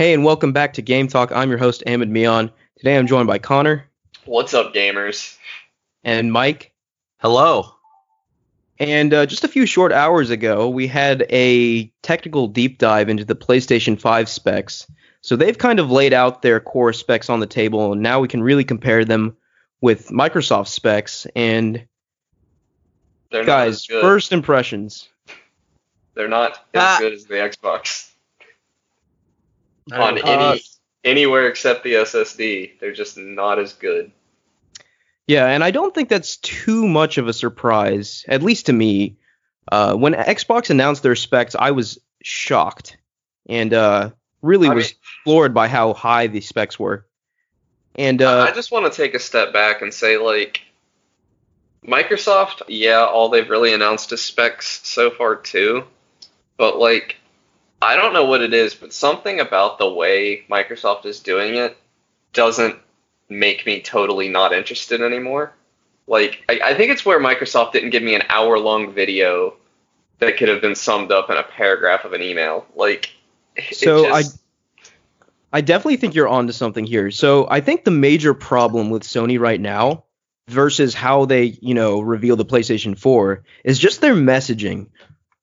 Hey, and welcome back to Game Talk. I'm your host, Ahmed Mian. Today I'm joined by Connor What's up, gamers? and Mike. Hello. And uh, just a few short hours ago, we had a technical deep dive into the PlayStation 5 specs. So they've kind of laid out their core specs on the table, and now we can really compare them with Microsoft specs. And They're not guys, as good. first impressions. They're not as Ah. good as the Xbox I on any uh, anywhere except the SSD. They're just not as good. Yeah, and I don't think that's too much of a surprise, at least to me. Uh, when Xbox announced their specs, I was shocked and uh, really I was mean- floored by how high the specs were. And uh, I just want to take a step back and say, like, Microsoft, yeah, all they've really announced is specs so far too, but like, I don't know what it is, but something about the way Microsoft is doing it doesn't make me totally not interested anymore. Like, I, I think it's where Microsoft didn't give me an hour long video that could have been summed up in a paragraph of an email. Like, So just- I definitely think you're onto something here. So I think the major problem with Sony right now versus how they, you know, reveal the PlayStation 4 is just their messaging.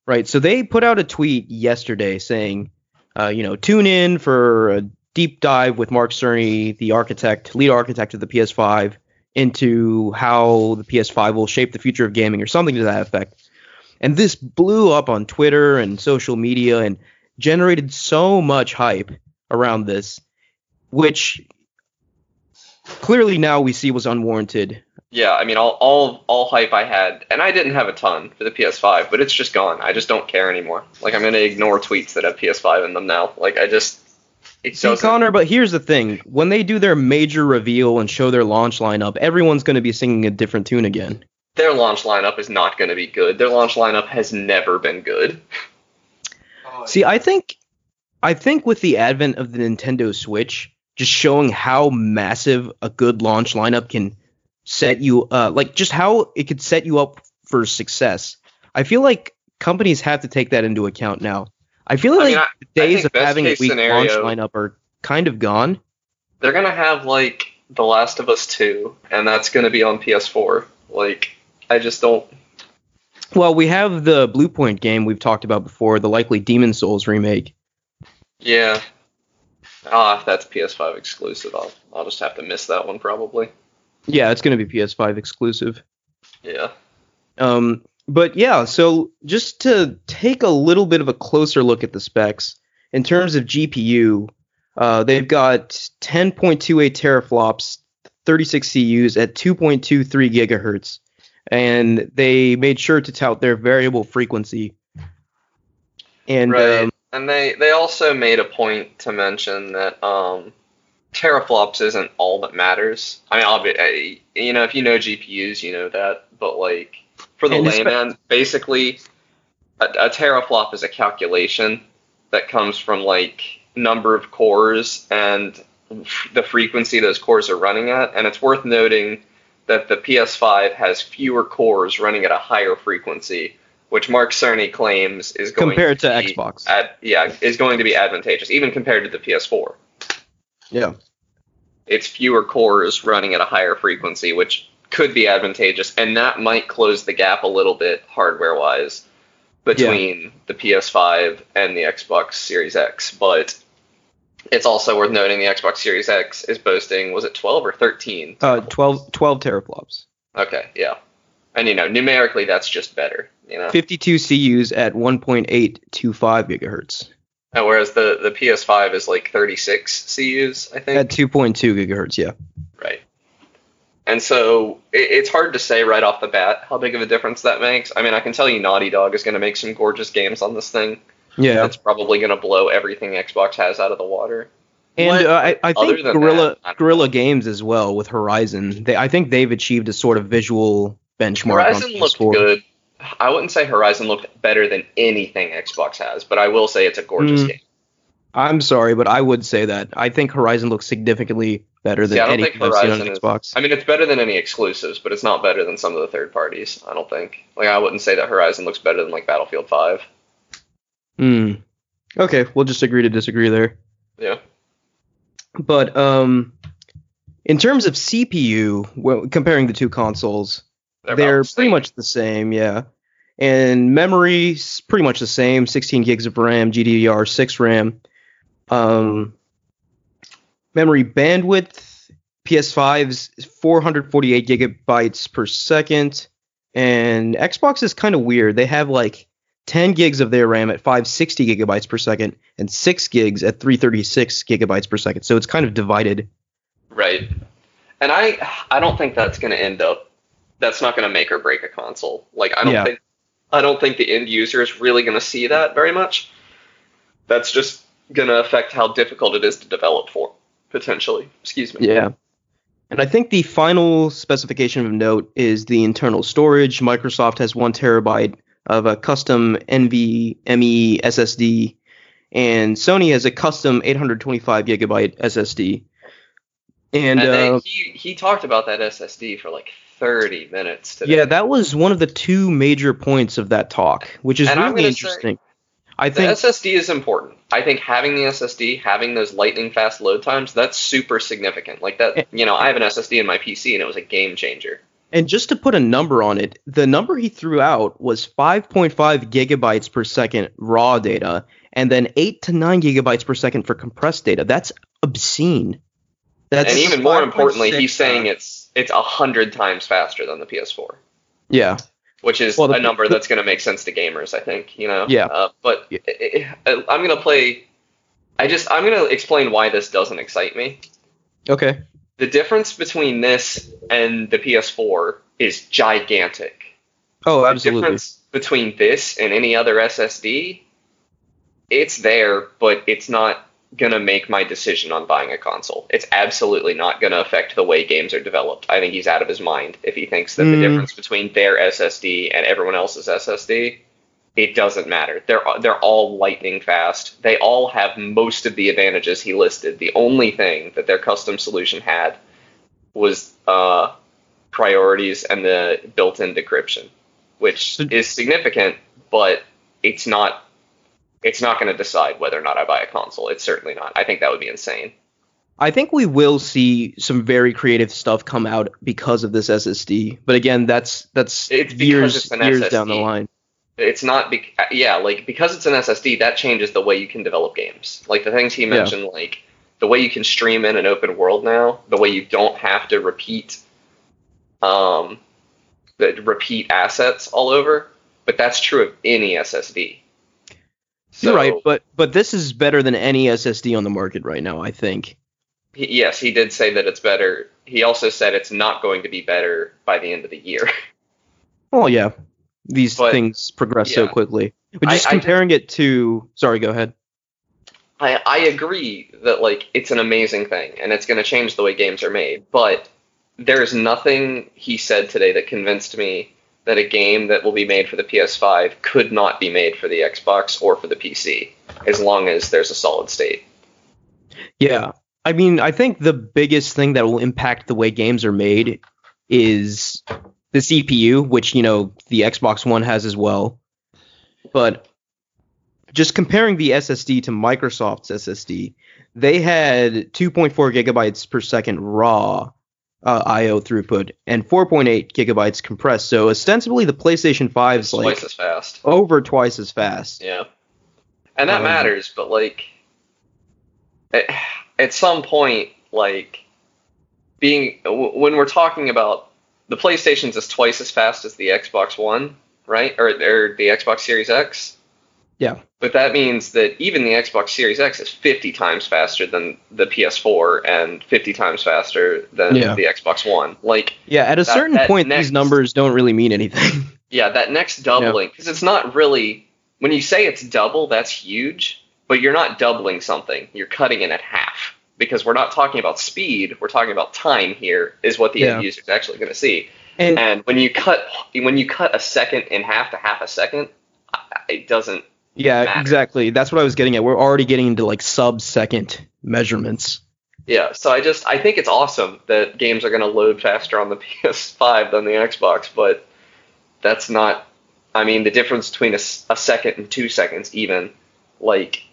Right? So they put out a tweet yesterday saying, uh, you know, tune in for a deep dive with Mark Cerny, the architect, lead architect of the PS5, into how the PS5 will shape the future of gaming or something to that effect. And this blew up on Twitter and social media and generated so much hype around this, which clearly now we see was unwarranted. Yeah, I mean, all, all all hype I had, and I didn't have a ton for the PS5, but it's just gone. I just don't care anymore. Like, I'm gonna ignore tweets that have PS5 in them now. Like, I just it See, doesn't. Connor, but here's the thing: when they do their major reveal and show their launch lineup, everyone's going to be singing a different tune again. Their launch lineup is not gonna be good. Their launch lineup has never been good. Oh, See, I think, I think with the advent of the Nintendo Switch, just showing how massive a good launch lineup can set you, uh, like just how it could set you up for success. I feel like companies have to take that into account now. I feel I like mean, I, the days of having a weak launch lineup are kind of gone. they're gonna have like The Last of Us 2, and that's gonna be on PS4. Like, I just don't. Well, we have the Bluepoint game we've talked about before, the likely Demon's Souls remake. Yeah. Ah, if that's PS5 exclusive, I'll I'll just have to miss that one probably. Yeah, it's going to be PS5 exclusive. Yeah. Um, but yeah, so just to take a little bit of a closer look at the specs, in terms of GPU, uh, they've got 10.28 teraflops, 36 CUs at 2.23 gigahertz, and they made sure to tout their variable frequency. And right. um, and they they also made a point to mention that um, teraflops isn't all that matters. I mean, obvi- you know, if you know GPUs, you know that. But like for the And espe- layman, basically, a, a teraflop is a calculation that comes from like number of cores and f- the frequency those cores are running at. And it's worth noting that the PS5 has fewer cores running at a higher frequency, which Mark Cerny claims is going compared to be Xbox. Ad, yeah, is going to be advantageous, even compared to the PS4. yeah. It's fewer cores running at a higher frequency, which could be advantageous, and that might close the gap a little bit hardware wise between the PS5 and the Xbox Series X. But it's also worth noting the Xbox Series X is boasting, was it 12 or 13? Uh, 12, 12 teraflops. Okay, yeah. And you know, numerically, that's just better. You know, 52 CUs at 1.825 gigahertz And whereas the the PS5 is like 36 CUs, I think. at 2.2 gigahertz. Yeah. Right. And so it, it's hard to say right off the bat how big of a difference that makes. I mean, I can tell you Naughty Dog is going to make some gorgeous games on this thing. Yeah. That's probably going to blow everything Xbox has out of the water. And uh, I, I other think than Guerrilla that, I Guerrilla Games as well with Horizon. They I think they've achieved a sort of visual benchmark. Horizon on looked good. I wouldn't say Horizon looked better than anything Xbox has, but I will say it's a gorgeous Mm. game. I'm sorry, but I would say that I think Horizon looks significantly better than See, I don't anything think I've seen on Horizon is- Xbox. I mean, it's better than any exclusives, but it's not better than some of the third parties. I don't think. Like, I wouldn't say that Horizon looks better than like Battlefield 5. Hmm. Okay, we'll just agree to disagree there. Yeah. But um, in terms of CPU, well, comparing the two consoles, They're, they're pretty much the same, yeah. And memory's pretty much the same, 16 gigs of RAM, GDDR6 RAM. Um, memory bandwidth, PS5's 448 gigabytes per second, and Xbox is kind of weird. They have like 10 gigs of their RAM at 560 gigabytes per second, and 6 gigs at 336 gigabytes per second. So it's kind of divided. Right. And I I don't think that's going to end up that's not going to make or break a console. Like I don't Yeah. think I don't think the end user is really going to see that very much. That's just going to affect how difficult it is to develop for potentially. Excuse me. Yeah. And I think the final specification of note is the internal storage. Microsoft has one terabyte of a custom NVMe SSD, and Sony has a custom 825 gigabyte SSD. And, And they, uh, he he talked about that SSD for like 30 minutes today. yeah, that was one of the two major points of that talk, which is And really interesting. I The think SSD is important. I think having the SSD, having those lightning fast load times, that's super significant. Like that, you know, I have an SSD in my PC and it was a game changer. And just to put a number on it, the number he threw out was 5.5 gigabytes per second raw data, and then 8 to 9 gigabytes per second for compressed data. That's obscene. That's and even more importantly, he's saying uh, it's it's a hundred times faster than the PS4, yeah, which is Well, the- a number that's going to make sense to gamers. I think you know. Yeah. Uh, but Yeah. i i I'm going to play. I just I'm going to explain why this doesn't excite me. okay, The difference between this and the PS4 is gigantic. oh, absolutely. the difference between this and any other SSD, it's there, but it's not gonna make my decision on buying a console. It's absolutely not gonna affect the way games are developed. I think he's out of his mind if he thinks that the Mm. difference between their SSD and everyone else's SSD, it doesn't matter. They're they're all lightning fast. They all have most of the advantages he listed. The only thing that their custom solution had was uh, priorities and the built-in decryption, which is significant, but it's not it's not going to decide whether or not I buy a console. It's certainly not. I think that would be insane. I think we will see some very creative stuff come out because of this SSD. But again, that's that's It's years it's an years down the line. It's not be- yeah, like because it's an SSD, that changes the way you can develop games. Like the things he mentioned, like the way you can stream in an open world now, the way you don't have to repeat um the repeat assets all over, but that's true of any SSD. You're right, but but this is better than any SSD on the market right now. I think. he- yes, he did say that it's better. He also said it's not going to be better by the end of the year. Well, oh, yeah, these But- things progress so quickly. But I- just I comparing it to, sorry, go ahead. I, I agree that like it's an amazing thing and it's going to change the way games are made, but there's nothing he said today that convinced me that a game that will be made for the PS5 could not be made for the Xbox or for the PC as long as there's a solid state. Yeah. I mean, I think the biggest thing that will impact the way games are made is the CPU, which, you know, the Xbox One has as well. But just comparing the SSD to Microsoft's SSD, they had 2.4 gigabytes per second raw uh, I/O throughput and 4.8 gigabytes compressed. So ostensibly, the PlayStation 5 is like twice as fast. over twice as fast. Yeah. And that Um, matters, but like at, at some point like being w- when we're talking about the PlayStation's is twice as fast as the Xbox One, right? Or or the Xbox Series X. Yeah. But that means that even the Xbox Series X is 50 times faster than the PS4 and 50 times faster than Yeah. the Xbox One. Like Yeah, at a That- certain that point, next- these numbers don't really mean anything. Yeah, that next doubling, because it's not really, when you say it's double, that's huge, but you're not doubling something. You're cutting it at half. Because we're not talking about speed, we're talking about time here, is what the Yeah. end user is actually going to see. and And when you cut when you cut a second in half to half a second, it doesn't. Yeah, matter. exactly. That's what I was getting at. We're already getting into like sub second measurements. Yeah, so I just I think it's awesome that games are going to load faster on the PS5 than the Xbox, but that's not. I mean, the difference between a, a second and two seconds, even like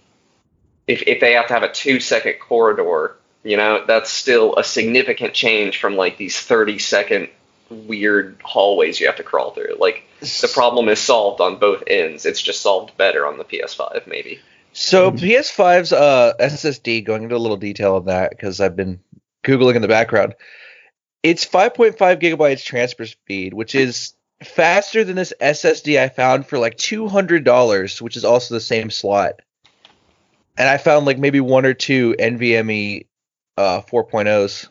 if if they have to have a two second corridor You know, that's still a significant change from like these 30 second weird hallways you have to crawl through. Like the problem is solved on both ends. It's just solved better on the PS5 maybe. So PS5's uh, SSD, going into a little detail on that because I've been googling in the background. It's 5.5 gigabytes transfer speed, which is faster than this SSD I found for like $200, which is also the same slot. And I found like maybe one or two NVMe uh, 4.0s.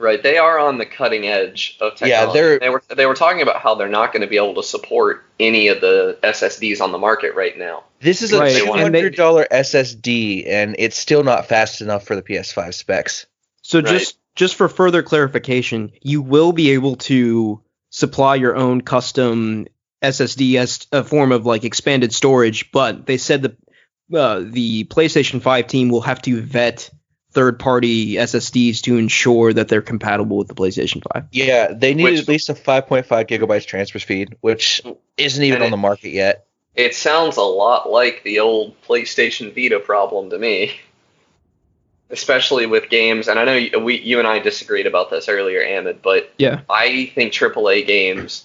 Right, they are on the cutting edge of Yeah, technology. they're- they were they were talking about how they're not going to be able to support any of the SSDs on the market right now. This is a Right, and $200 SSD, and it's still not fast enough for the PS5 specs. So Right. just just for further clarification, you will be able to supply your own custom SSD as a form of like expanded storage, but they said the uh, the PlayStation 5 team will have to vet third-party SSDs to ensure that they're compatible with the PlayStation 5. Yeah, they need Which- at least a 5.5 gigabytes transfer speed, which isn't even on it- the market yet. It sounds a lot like the old PlayStation Vita problem to me. Especially with games, and I know you, we, you and I disagreed about this earlier, Ahmed, but Yeah. I think AAA games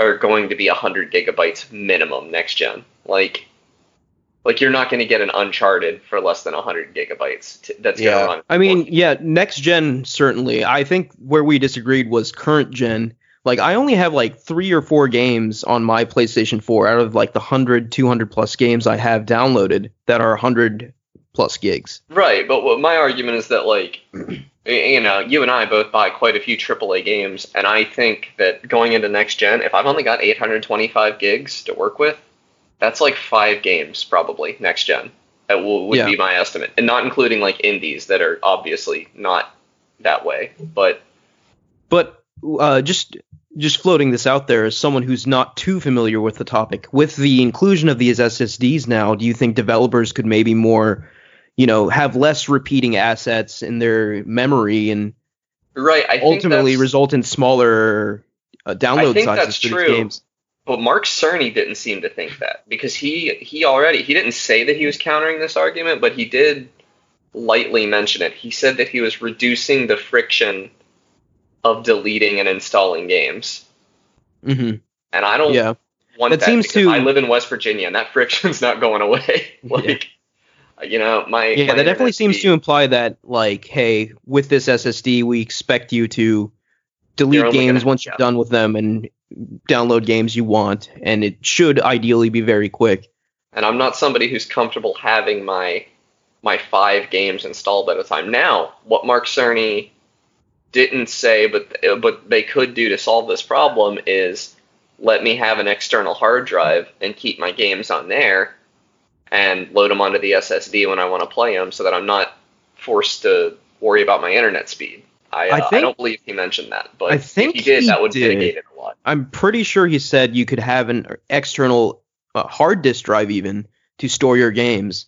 are going to be 100 gigabytes minimum next gen. Like, like you're not going to get an Uncharted for less than 100 gigabytes. T- that's Yeah. going to run. I mean, yeah, next gen certainly. I think where we disagreed was current gen. Like I only have like 3 or 4 games on my PlayStation 4 out of like the 100 200 plus games I have downloaded that are 100 plus gigs. Right, but what my argument is that like you know, you and I both buy quite a few AAA games, and I think that going into next gen, if I've only got 825 gigs to work with, that's like five games probably next gen. That will, would Yeah. be my estimate, and not including like indies that are obviously not that way. But But uh, just just floating this out there as someone who's not too familiar with the topic, with the inclusion of these SSDs now, do you think developers could maybe more, you know, have less repeating assets in their memory and right, I think ultimately result in smaller uh, download think sizes that's for true. these games? But Mark Cerny didn't seem to think that because he he already he didn't say that he was countering this argument, but he did lightly mention it. He said that he was reducing the friction of deleting and installing games. hmm And I don't Yeah. want That that, seems to- I live in West Virginia and that friction's not going away. like you know, my Yeah, my that definitely seems to imply that, like, hey, with this SSD, we expect you to delete games once you're yeah. done with them and download games you want, and it should ideally be very quick. and I'm not somebody who's comfortable having my my five games installed at a time. Now, what Mark Cerny didn't say, but but they could do to solve this problem is let me have an external hard drive and keep my games on there, and load them onto the SSD when I want to play them, so that I'm not forced to worry about my internet speed. I, uh, I I, don't believe he mentioned that, but I think if he did, he that would did. mitigate it a lot. I'm pretty sure he said you could have an external uh, hard disk drive even to store your games.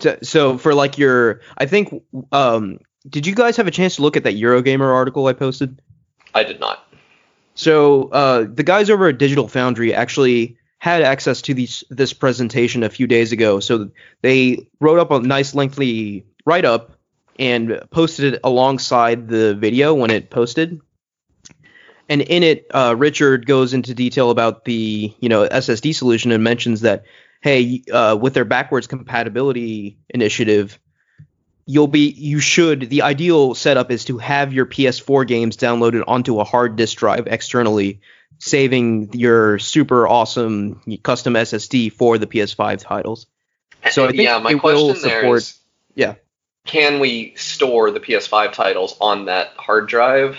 So, so for like your, I think, um, did you guys have a chance to look at that Eurogamer article I posted? I did not. So uh, the guys over at Digital Foundry actually had access to these this presentation a few days ago. So they wrote up a nice lengthy write up and posted it alongside the video when it posted. And in it, uh, Richard goes into detail about the you know SSD solution and mentions that hey, uh, with their backwards compatibility initiative, you'll be you should the ideal setup is to have your PS4 games downloaded onto a hard disk drive externally, saving your super awesome custom SSD for the PS5 titles. So I think yeah, my it question there support- is, yeah. Can we store the PS5 titles on that hard drive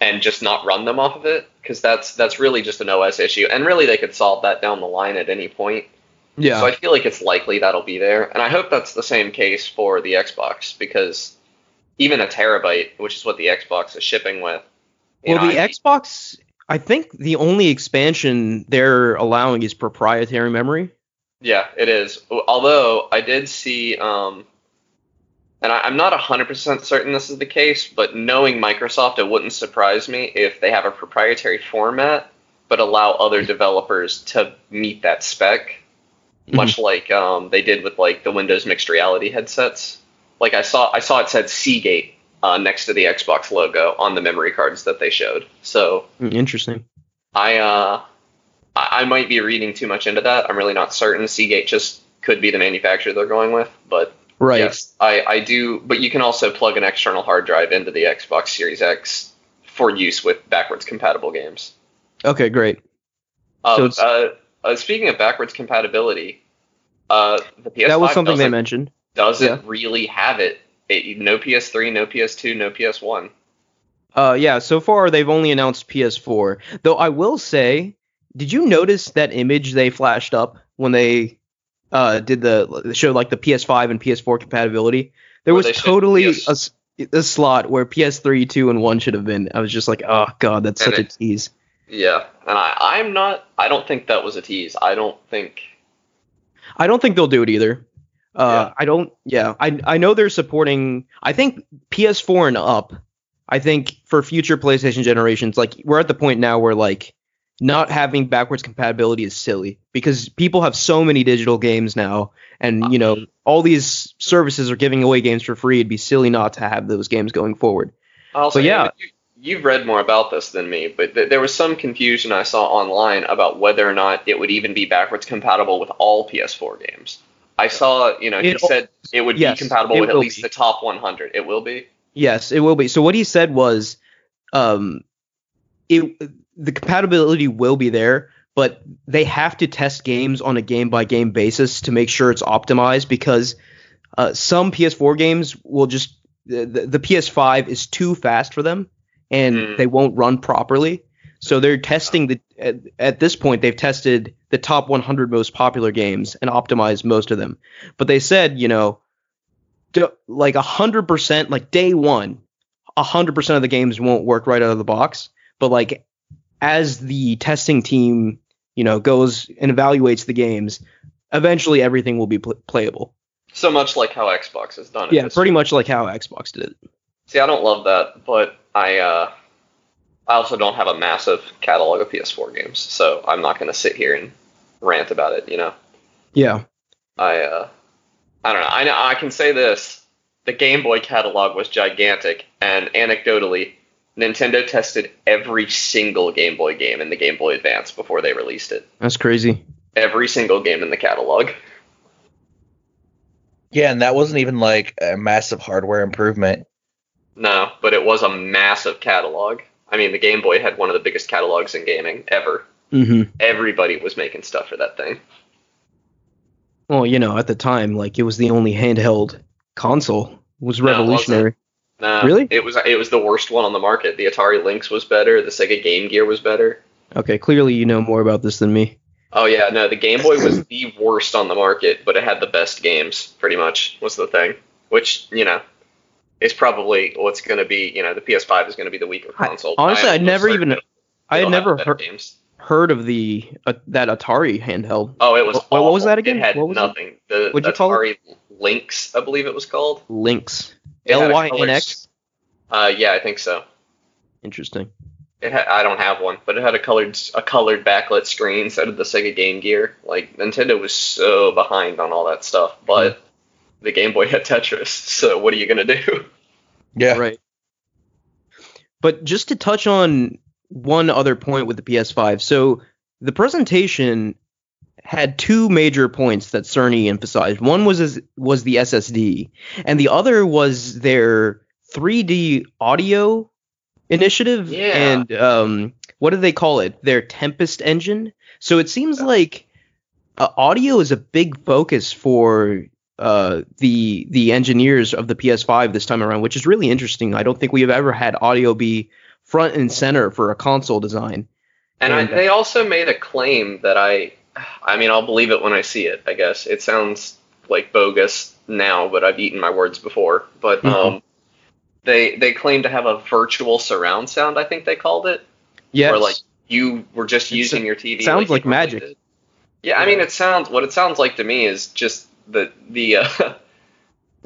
and just not run them off of it? Because that's that's really just an OS issue, and really they could solve that down the line at any point. Yeah. So I feel like it's likely that'll be there, and I hope that's the same case for the Xbox because even a terabyte, which is what the Xbox is shipping with. well, know, the I- Xbox, I think the only expansion they're allowing is proprietary memory. Yeah, it is. Although I did see, um, and I, I'm not 100% certain this is the case, but knowing Microsoft, it wouldn't surprise me if they have a proprietary format, but allow other developers to meet that spec, much like um, they did with like the Windows mixed reality headsets. like I saw I saw it said Seagate uh, next to the Xbox logo on the memory cards that they showed. So Mm, Interesting. I uh I, I might be reading too much into that. I'm really not certain. Seagate just could be the manufacturer they're going with, but Right. yes, I I do. But you can also plug an external hard drive into the Xbox Series X for use with backwards compatible games. Okay, great. Uh, So uh, uh, speaking of backwards compatibility, uh, the PS5 that was something they mentioned. doesn't yeah. really have it. it. No PS3, no PS2, no PS1. Uh, yeah. So far, they've only announced PS4. Though I will say, did you notice that image they flashed up when they uh did the show like the PS5 and PS4 compatibility? There was totally a, a slot where PS3, two, and one should have been. I was just like, oh god, that's And such a tease. Yeah, and I, I'm not. I don't think that was a tease. I don't think. I don't think they'll do it either. Uh, Yeah. I don't. Yeah, I I know they're supporting. I think PS4 and up. I think for future PlayStation generations, like we're at the point now where like not having backwards compatibility is silly because people have so many digital games now, and you know all these services are giving away games for free. It'd be silly not to have those games going forward. Also, yeah. you, you've read more about this than me, but th- there was some confusion I saw online about whether or not it would even be backwards compatible with all PS4 games. I saw, you know, he It- said it would yes, be compatible with at least be. the top 100. It will be. Yes, it will be. So what he said was, um, it the compatibility will be there, but they have to test games on a game by game basis to make sure it's optimized because uh, some PS4 games will just the, the, the PS5 is too fast for them and Mm. they won't run properly. So they're testing the at, at this point they've tested the top 100 most popular games and optimized most of them. But they said, you know, do, like 100% like day 1, 100% of the games won't work right out of the box, but like as the testing team, you know, goes and evaluates the games, eventually everything will be pl- playable. So much like how Xbox has done it. Yeah, pretty much like how Xbox did it. See, I don't love that, but I uh, I also don't have a massive catalog of PS4 games, so I'm not going to sit here and rant about it. You know, Yeah. I uh, I don't know. I know I can say this: the Game Boy catalog was gigantic, and anecdotally, Nintendo tested every single Game Boy game in the Game Boy Advance before they released it. That's crazy. Every single game in the catalog. Yeah, and that wasn't even like a massive hardware improvement. No, but it was a massive catalog. I mean, the Game Boy had one of the biggest catalogs in gaming ever. Mhm. Everybody was making stuff for that thing. Well, you know, at the time like it was the only handheld console. It was No, it revolutionary. Nah, Really? It was it was the worst one on the market. The Atari Lynx was better. The Sega Game Gear was better. okay, clearly you know more about this than me. Oh yeah, no, the Game Boy was the worst on the market, but it had the best games. Pretty much was the thing. Which you know is probably what's going to be. You know, the PS5 is going to be the weaker I- console. honestly, I I never even- I had never heard games. heard of the uh, that Atari handheld. Oh, it was. What- what was that again? It had What was it? nothing. The What'd you call it? Atari Lynx, I believe it was called. Lynx. It had a L Y N colored- X. Uh, yeah, I think so. Interesting. It ha- I don't have one, but it had a colored a colored backlit screen. instead of the Sega Game Gear. Like Nintendo was so behind on all that stuff, but the Game Boy had Tetris. So what are you gonna do? Yeah. Right. But just to touch on one other point with the PS5, so the presentation had two major points that Cerny emphasized. One was as- was the SSD, and the other was their 3D audio initiative. Yeah. And um, what do they call it? Their Tempest engine. So it seems like uh, audio is a big focus for uh, the the engineers of the PS5 this time around, which is really interesting. I don't think we have ever had audio be front and center for a console design. And And, uh, they also made a claim that I, I mean, I'll believe it when I see it. I guess it sounds like bogus now, but I've eaten my words before. But Mhm. um, they they claim to have a virtual surround sound. I think they called it. Yes. Where like you were just using your TV. sounds you like magic. did. Yeah, I mean, it sounds what it sounds like to me is just the the uh,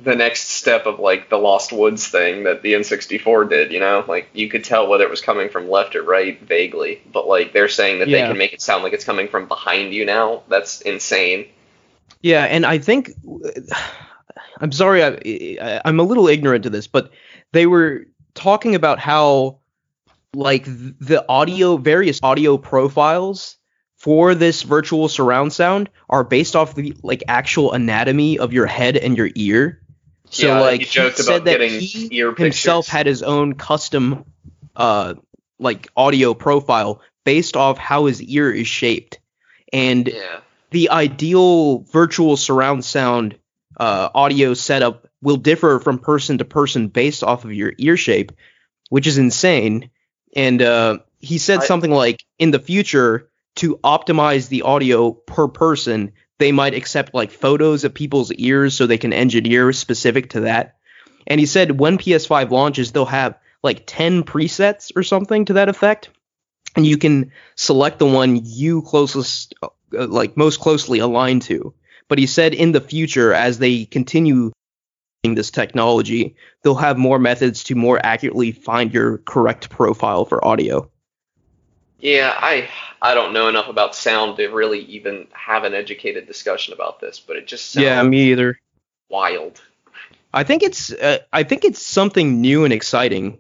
the next step of like the Lost Woods thing that the N64 did. You know, like you could tell whether it was coming from left or right vaguely, but like they're saying that they can make it sound like it's coming from behind you now. That's insane. Yeah, and I think I'm sorry, I, I I'm a little ignorant to this, but they were talking about how like the audio, various audio profiles for this virtual surround sound are based off the like actual anatomy of your head and your ear. So Yeah, like he joked said about that getting he ear himself had his own custom uh like audio profile based off how his ear is shaped. And Yeah. the ideal virtual surround sound uh, audio setup will differ from person to person based off of your ear shape, which is insane. And uh, he said I- something like, in the future, to optimize the audio per person, they might accept like photos of people's ears so they can engineer specific to that. And he said when PS5 launches, they'll have like 10 presets or something to that effect. And you can select the one you closest uh, like most closely aligned to. But he said in the future, as they continue this technology, they'll have more methods to more accurately find your correct profile for audio. Yeah, I I don't know enough about sound to really even have an educated discussion about this, but it just sounds Yeah, me either. wild. I think it's uh, I think it's something new and exciting.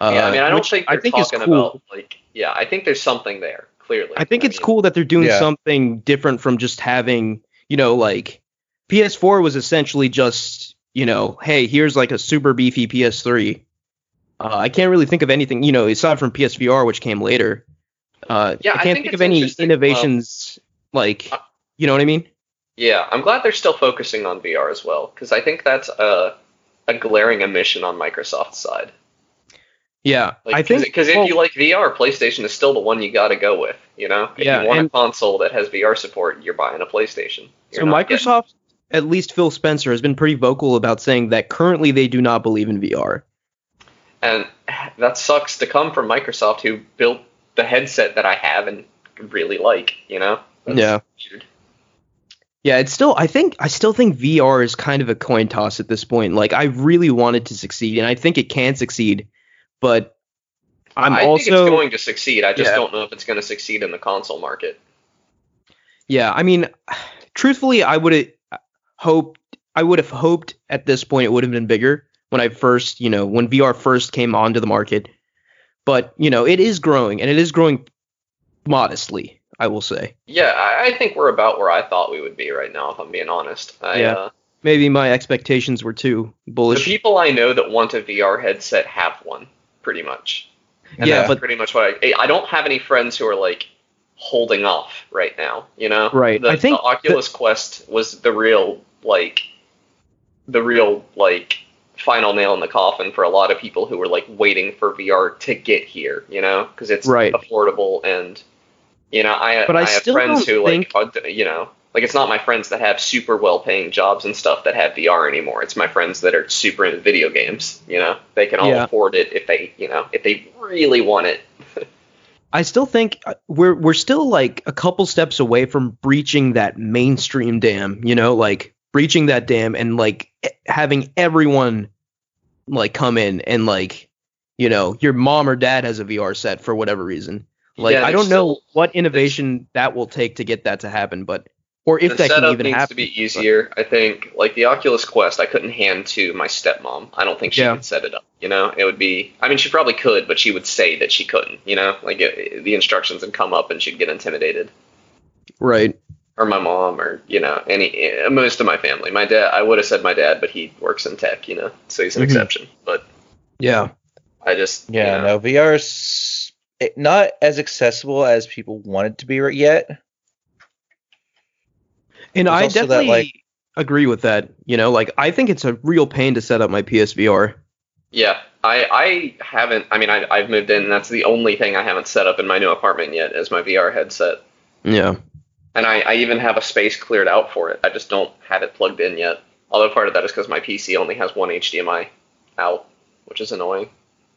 Uh, yeah, I mean, I don't think I they're think is talking cool. about like yeah, I think there's something there clearly. I think it's mean, cool that they're doing Yeah. something different from just having, you know, like PS4 was essentially just, you know, hey, here's like a super beefy PS3. Uh, I can't really think of anything, you know, aside from PSVR, which came later. Uh, Yeah, I I can't think think of any interesting. innovations like, Uh, you know what I mean? Yeah, I'm glad they're still focusing on VR as well because I think that's a a glaring omission on Microsoft's side. Yeah, Like, I think because if you like VR, PlayStation is still the one you got to go with. You know, if Yeah, you want and- a console that has VR support, you're buying a PlayStation. You're so not getting- Microsoft, at least Phil Spencer, has been pretty vocal about saying that currently they do not believe in VR. and that sucks to come from Microsoft, who built the headset that I have and really like. You know. That's Yeah. weird. Yeah, it's still. I think I still think VR is kind of a coin toss at this point. Like I really want it to succeed, and I think it can succeed, but I'm I also think it's going to succeed. I just Yeah. don't know if it's going to succeed in the console market. yeah. I mean, truthfully, I would have hoped. I would have hoped at this point it would have been bigger when I first, you know, when VR first came onto the market. But you know, it is growing, and it is growing modestly. I will say. Yeah, I, think we're about where I thought we would be right now, if I'm being honest. I, Yeah. Uh, Maybe my expectations were too bullish. the people I know that want a VR headset have one, pretty much. And Yeah, that's but- Pretty much what I. I don't have any friends who are like holding off right now. You know. Right. The, I think the Oculus Quest was the real like, the real like final nail in the coffin for a lot of people who were like waiting for VR to get here. You know, because it's Right. affordable and. You know, I, But I have still friends who think- like, you know, like it's not my friends that have super well-paying jobs and stuff that have VR anymore. It's my friends that are super into video games. You know, they can all Yeah. afford it if they, you know, if they really want it. I still think uh, we're we're still like a couple steps away from breaching that mainstream dam, you know, like breaching that dam and like having everyone like come in and like you know, your mom or dad has a VR set for whatever reason. Like Yeah, I don't know what innovation that will take to get that to happen, but or if that can even needs happen. to be easier. I think, like the Oculus Quest, I couldn't hand to my stepmom. I don't think she Yeah. could set it up. You know, it would be. I mean, she probably could, but she would say that she couldn't. You know, like it, the instructions would come up and she'd get intimidated. Right. Or my mom, or you know, any most of my family. My dad, I would have said my dad, but he works in tech. You know, so he's an Mhm. exception. But Yeah. I just, you Yeah, know, no, VR is not as accessible as people want it to be right yet. And There's I also that, definitely like- agree with that. You know, like I think it's a real pain to set up my PSVR. Yeah, I I haven't. I mean, I I've moved in. And that's the only thing I haven't set up in my new apartment yet is my VR headset. Yeah. And I, I even have a space cleared out for it. I just don't have it plugged in yet. Although part of that is because my PC only has one HDMI out, which is annoying.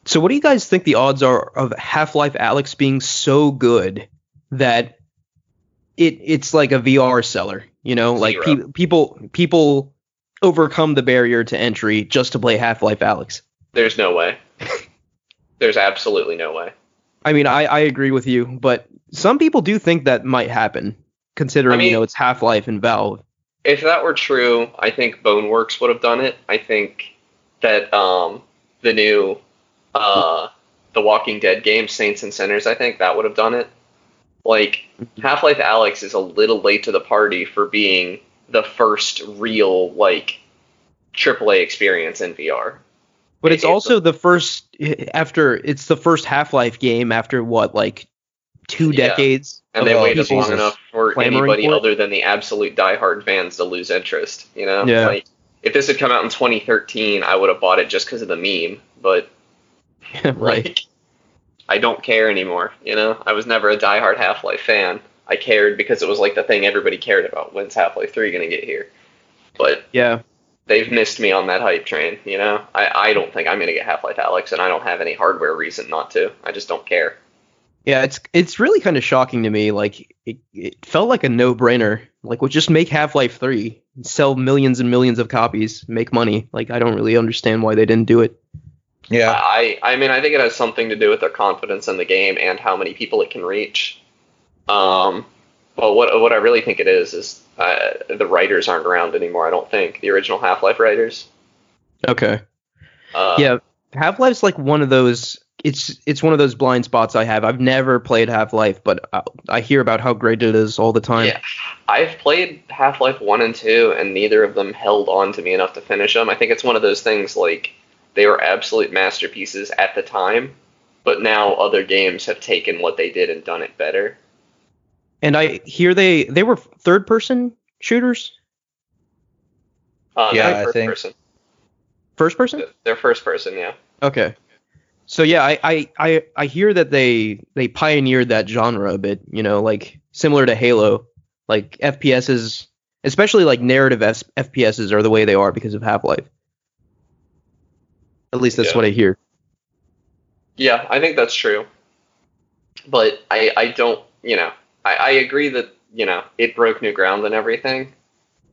So what do you guys think the odds are of Half-Life Alyx being so good that it it's like a VR seller, you know, like pe- people people overcome the barrier to entry just to play Half-Life Alyx. There's no way. There's absolutely no way. I mean, I I agree with you, but some people do think that might happen considering I mean- you know it's Half-Life and Valve. if that were true, I think Boneworks would have done it. I think that um, the new uh, The Walking Dead game, Saints and Sinners, I think that would have done it. Like Half Life Alyx is a little late to the party for being the first real like AAA experience in VR. But it's It- also the first after it's the first Half-Life game after what like two Yeah. And they waited long enough for anybody for other than the absolute diehard fans to lose interest. You know, Yeah. like if this had come out in 2013, I would have bought it just because of the meme. But right. like, I don't care anymore. You know, I was never a diehard Half Life fan. I cared because it was like the thing everybody cared about. When's Half Life 3 gonna get here? But Yeah. they've missed me on that hype train. You know, I, I don't think I'm gonna get Half Life Alyx, and I don't have any hardware reason not to. I just don't care. Yeah, it's it's really kind of shocking to me. Like it, it felt like a no-brainer. Like, well, just make Half-Life 3, sell millions and millions of copies, make money. Like, I don't really understand why they didn't do it. Yeah. I I mean I think it has something to do with their confidence in the game and how many people it can reach. Um, but what what I really think it is is uh, the writers aren't around anymore. I don't think the original Half Life writers. Okay. Uh, yeah, Half-Life's like one of those. It's it's one of those blind spots I have. I've never played Half-Life, but I, I hear about how great it is all the time. Yeah. I've played Half Life One and Two, and neither of them held on to me enough to finish them. I think it's one of those things like they were absolute masterpieces at the time, but now other games have taken what they did and done it better. And I hear they they were third-person shooters, Uh, Yeah, I first think- person. first person. They're first person, yeah. Okay. So yeah, I, I, I, I hear that they they pioneered that genre a bit, you know, like similar to Halo. Like FPSs, especially like narrative F- FPSs are the way they are because of Half-Life. At least that's Yeah. what I hear. Yeah, I think that's true. But I, I don't, you know, I, I agree that, you know, it broke new ground and everything,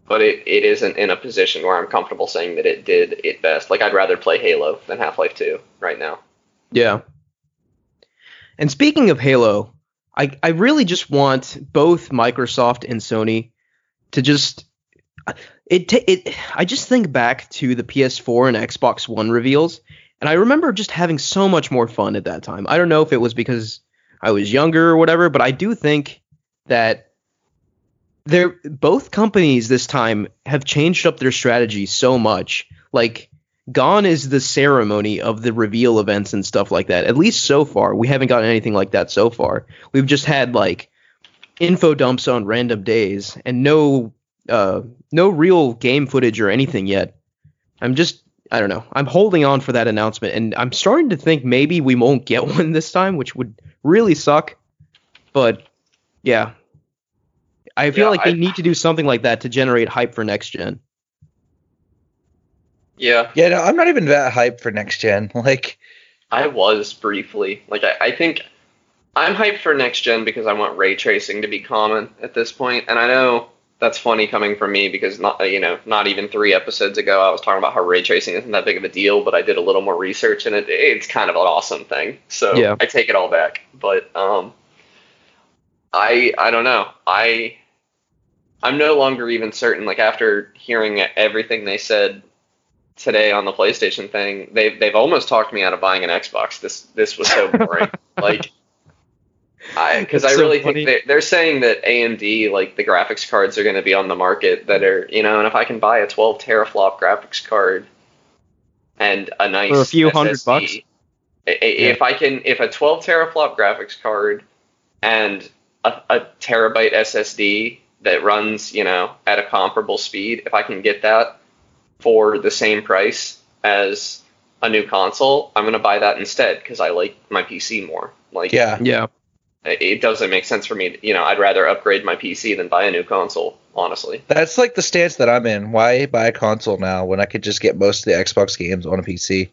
but it, it isn't in a position where I'm comfortable saying that it did it best. Like, I'd rather play Halo than Half Life 2 right now. Yeah. And speaking of Halo, I, I really just want both Microsoft and Sony to just it it I just think back to the PS4 and Xbox One reveals and I remember just having so much more fun at that time. I don't know if it was because I was younger or whatever, but I do think that they're both companies this time have changed up their strategy so much. Like gone is the ceremony of the reveal events and stuff like that. At least so far, we haven't gotten anything like that so far. We've just had like info dumps on random days and no uh no real game footage or anything yet. I'm just I don't know. I'm holding on for that announcement and I'm starting to think maybe we won't get one this time, which would really suck. But yeah. I feel Yeah, like they need to do something like that to generate hype for next gen. Yeah, Yeah, no, I'm not even that hyped for next gen. Like, I was briefly. Like, I, I think I'm hyped for next gen because I want ray tracing to be common at this point. point, and I know that's funny coming from me because not you know not even three episodes ago I was talking about how ray tracing isn't that big of a deal, but I did a little more research and it it's kind of an awesome thing. So Yeah. I take it all back. But um, I I don't know. I I'm no longer even certain. Like after hearing everything they said today on the PlayStation thing, they've they've almost talked me out of buying an Xbox. This this was so boring. like I because I so really funny. think they, they're saying that AMD like the graphics cards are going to be on the market that are you know, and if I can buy a 12 teraflop graphics card and a nice For a few hundred bucks? If I can, if a 12 teraflop graphics card and a, a terabyte SSD that runs, you know, at a comparable speed, if I can get that for the same price as a new console, I'm gonna buy that instead because I like my PC more. Like, yeah, Yeah. it it doesn't make sense for me. To, you know, I'd rather upgrade my PC than buy a new console. Honestly, that's like the stance that I'm in. Why buy a console now when I could just get most of the Xbox games on a PC?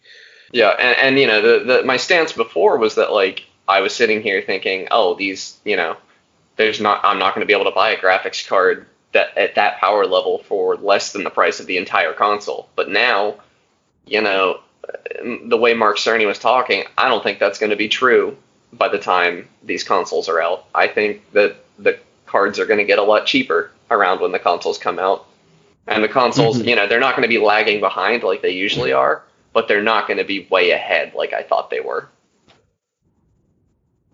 yeah, and, and you know, the, the my stance before was that like I was sitting here thinking, oh, these, you know, there's not, I'm not going to be able to buy a graphics card that at that power level for less than the price of the entire console. But now, you know, the way Mark Cerny was talking, I don't think that's going to be true by the time these consoles are out. I think that the cards are going to get a lot cheaper around when the consoles come out. And the consoles, Mhm. you know, they're not going to be lagging behind like they usually are, but they're not going to be way ahead like I thought they were.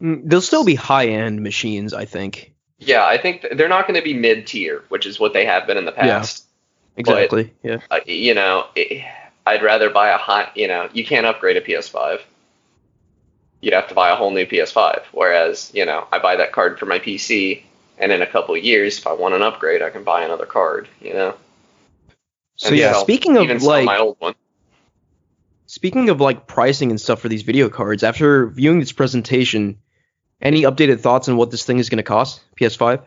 Mm, They'll still be high end machines, I think. Yeah, I think th- they're not going to be mid tier, which is what they have been in the Yeah. past. Exactly. yeah. Uh, you know, it, I'd rather buy a high. You know, you can't upgrade a PS5. You'd have to buy a whole new PS5. Whereas, you know, I buy that card for my PC, and in a couple of years, if I want an upgrade, I can buy another card. You know. So And yeah, sell- speaking of like my old one. speaking of like pricing and stuff for these video cards, after viewing this presentation, any updated thoughts on what this thing is going to cost? PS5?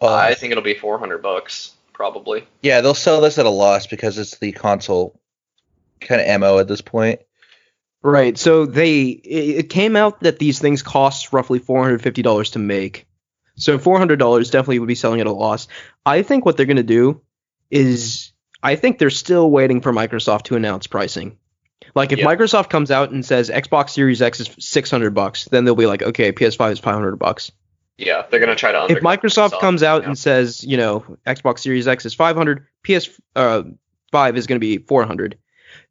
Uh, I think it'll be 400 bucks probably. yeah, they'll sell this at a loss because it's the console kind of mo at this point. Right. So they it it came out that these things cost roughly four hundred fifty dollars to make. So four hundred dollars definitely would be selling at a loss. I think what they're gonna do is I think they're still waiting for Microsoft to announce pricing. Like if Yeah. Microsoft comes out and says Xbox Series X is six hundred bucks, then they'll be like, okay, PS5 is five hundred bucks. Yeah, they're gonna try to. If Microsoft Microsoft, comes out yeah. and says, you know, Xbox Series X is 500, PS uh, 5 is going to be 400.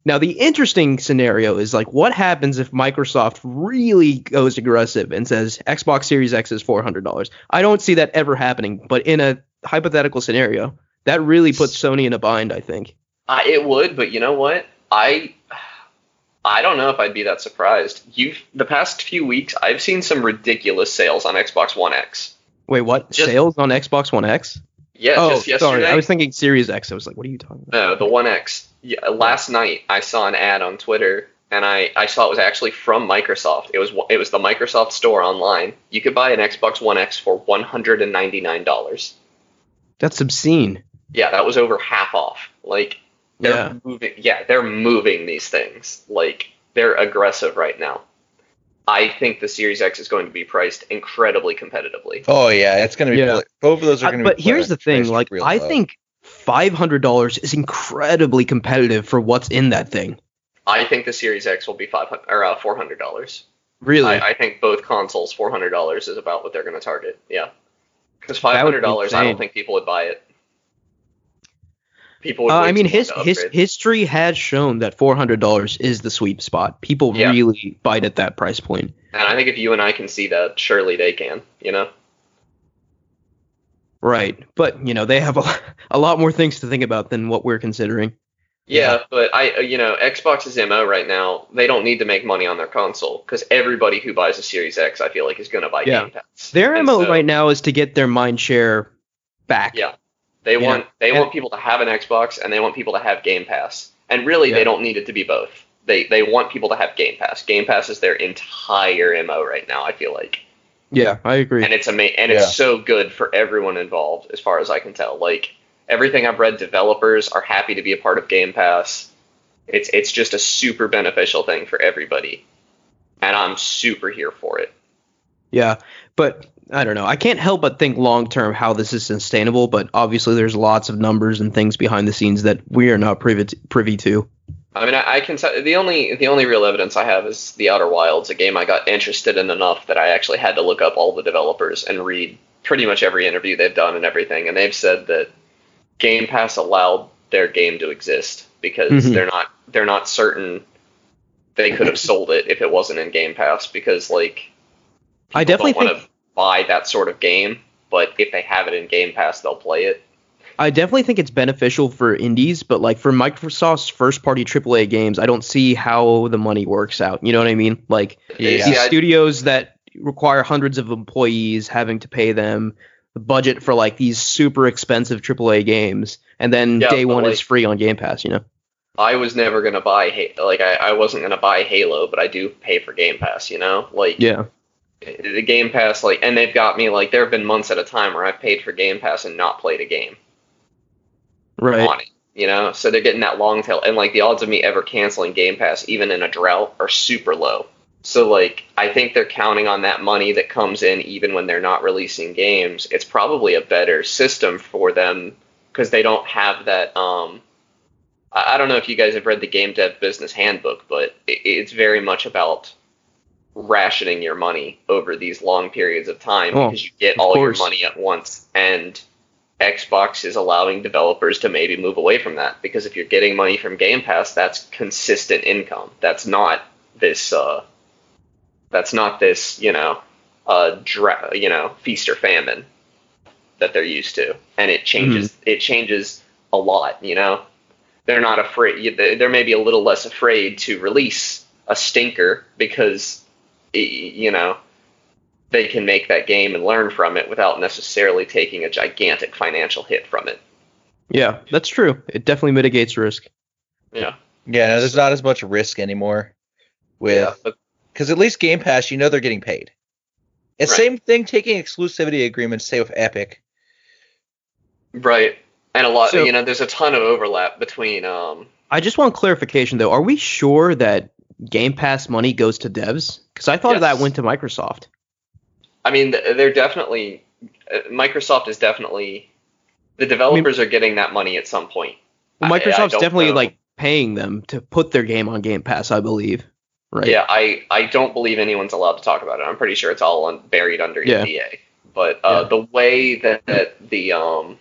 Now, the interesting scenario is like, what happens if Microsoft really goes aggressive and says Xbox Series X is $400? I don't see that ever happening, but in a hypothetical scenario, that really puts Sony in a bind, I think. I, it would, but you know what? I I don't know if I'd be that surprised. You've the past few weeks, I've seen some ridiculous sales on Xbox One X. Wait, what? Just- Sales on Xbox One X? Yeah, oh, just yesterday. sorry. I was thinking Series X. I was like, what are you talking about? No, the One X. Yeah, last night I saw an ad on Twitter, and I, I saw it was actually from Microsoft. It was it was the Microsoft store online. You could buy an Xbox One X for one hundred and ninety nine dollars. That's obscene. Yeah, that was over half off. Like they're Yeah. moving. Yeah, they're moving these things. Like they're aggressive right now. I think the Series X is going to be priced incredibly competitively. Oh yeah, it's gonna be. Yeah. pla- Both of those are Uh, gonna but here's the thing like i low. think $500 is incredibly competitive for what's in that thing I think the Series X will be five hundred or uh, four hundred dollars. really I, I think both consoles, four hundred dollars is about what they're going to target. Yeah, because That five be dollars, I don't think people would buy it. People uh, i mean his his history has shown that $400 is the sweet spot people Yeah. really bite at that price point. and I think if you and I can see that, surely they can. You know. right but you know they have a, a lot more things to think about than what we're considering Yeah, but I, uh, you know, Xbox's mo right now. They don't need to make money on their console because everybody who buys a Series X, I feel like, is going to buy Yeah. Game Pass. their And mo so- right now is to get their mind share back Yeah. They Yeah. want they And- want people to have an Xbox and they want people to have Game Pass. And really, Yeah. they don't need it to be both. They they want people to have Game Pass. Game Pass is their entire mo right now. I feel like, yeah i agree and it's ama- and Yeah. it's so good for everyone involved, as far as I can tell. Like everything I've read, developers are happy to be a part of Game Pass. It's it's just a super beneficial thing for everybody, and I'm super here for it. Yeah, but I don't know. I can't help but think long term how this is sustainable. But obviously, there's lots of numbers and things behind the scenes that we are not privy to, privy to. I mean, I, I can the only the only real evidence I have is the Outer Wilds, a game I got interested in enough that I actually had to look up all the developers and read pretty much every interview they've done and everything, and they've said that Game Pass allowed their game to exist because Mhm. they're not they're not certain they could have sold it if it wasn't in Game Pass because like I definitely don't think want to buy that sort of game, but if they have it in Game Pass, they'll play it. I definitely think it's beneficial for indies, but like for Microsoft's first party AAA games, I don't see how the money works out. You know what I mean? Like Yeah. These I- studios that require hundreds of employees having to pay them the budget for like these super expensive AAA games, and then Yeah, day one is free on Game Pass. You know? I was never gonna buy like I, I wasn't gonna buy Halo, but I do pay for Game Pass. You know, like Yeah. The Game Pass, like, and they've got me like there have been months at a time where I've paid for Game Pass and not played a game Right. on it. You know, so they're getting that long tail, and like the odds of me ever canceling Game Pass, even in a drought, are super low. So like, I think they're counting on that money that comes in even when they're not releasing games. It's probably a better system for them because they don't have that. Um, I I don't know if you guys have read the Game Dev Business Handbook, but it's very much about rationing your money over these long periods of time Oh, because you get all course. your money at once and Xbox is allowing developers to maybe move away from that because if you're getting money from Game Pass, that's consistent income. That's not this. Uh, that's not this. You know, uh, dra- you know, feast or famine that they're used to, and it changes. It changes a lot. You know, they're not afraid. They're maybe a little less afraid to release a stinker because, you know, they can make that game and learn from it without necessarily taking a gigantic financial hit from it. Yeah, that's true. It definitely mitigates risk. Yeah. Yeah, no, there's not as much risk anymore with but because at least Game Pass, you know they're getting paid. It's Right. same thing taking exclusivity agreements, say with Epic. right. And a lot, So- you know, there's a ton of overlap between um I just want clarification though. Are we sure that Game Pass money goes to devs? Because I thought Yes. that went to Microsoft. I mean, they're definitely uh, Microsoft is definitely the developers are getting that money at some point. Well, I- I Microsoft's definitely know. like paying them to put their game on Game Pass, I believe. Right. Yeah, I, I don't believe anyone's allowed to talk about it. I'm pretty sure it's all un- buried under Yeah. NDA. But uh, Yeah. the way that, that the um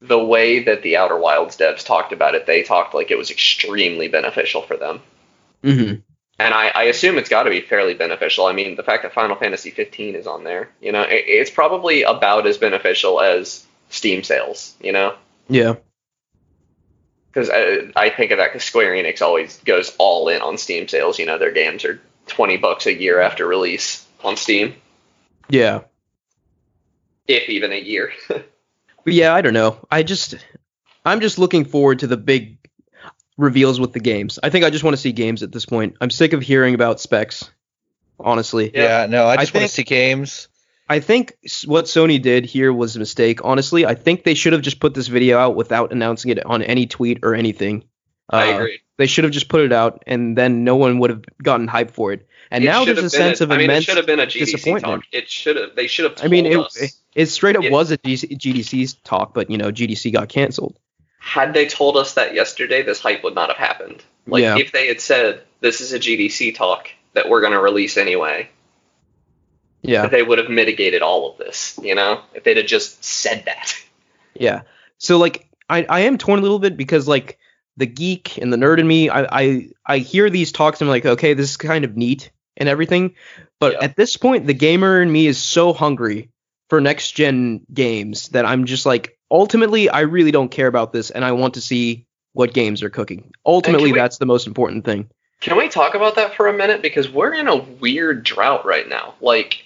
the way that the Outer Wilds devs talked about it, they talked like it was extremely beneficial for them. Hmm And I, I assume it's got to be fairly beneficial. I mean, the fact that Final Fantasy 15 is on there, you know, it, it's probably about as beneficial as Steam sales, you know, Yeah. because I, I think of that because Square Enix always goes all in on Steam sales. You know, their games are 20 bucks a year after release on Steam, Yeah. if even a year. Yeah, I don't know. I just I'm just looking forward to the big reveals with the games. I think I just want to see games at this point. I'm sick of hearing about specs. Honestly. Yeah. Yeah, no, I I just want to see games. I think what Sony did here was a mistake. Honestly, I think they should have just put this video out without announcing it on any tweet or anything. I Uh, agree. They should have just put it out, and then no one would have gotten hype for it. And It now there's a have been sense of I mean, it immense. should have been a GDC disappointment. talk. It should have. They should have. I mean, it, us. it it straight up Yeah. was a GC GDC's talk, but you know GDC got canceled. Had they told us that yesterday, this hype would not have happened. Like Yeah. if they had said this is a GDC talk that we're going to release anyway, Yeah. they would have mitigated all of this. You know, if they'd have just said that. Yeah. So like I, I am torn a little bit because like the geek and the nerd in me, I, I I hear these talks and I'm like, okay, this is kind of neat and everything. But Yeah. at this point, the gamer in me is so hungry for next gen games that I'm just like, ultimately, I really don't care about this and I want to see what games are cooking. Ultimately, we- that's the most important thing. Can we talk about that for a minute? Because we're in a weird drought right now. Like,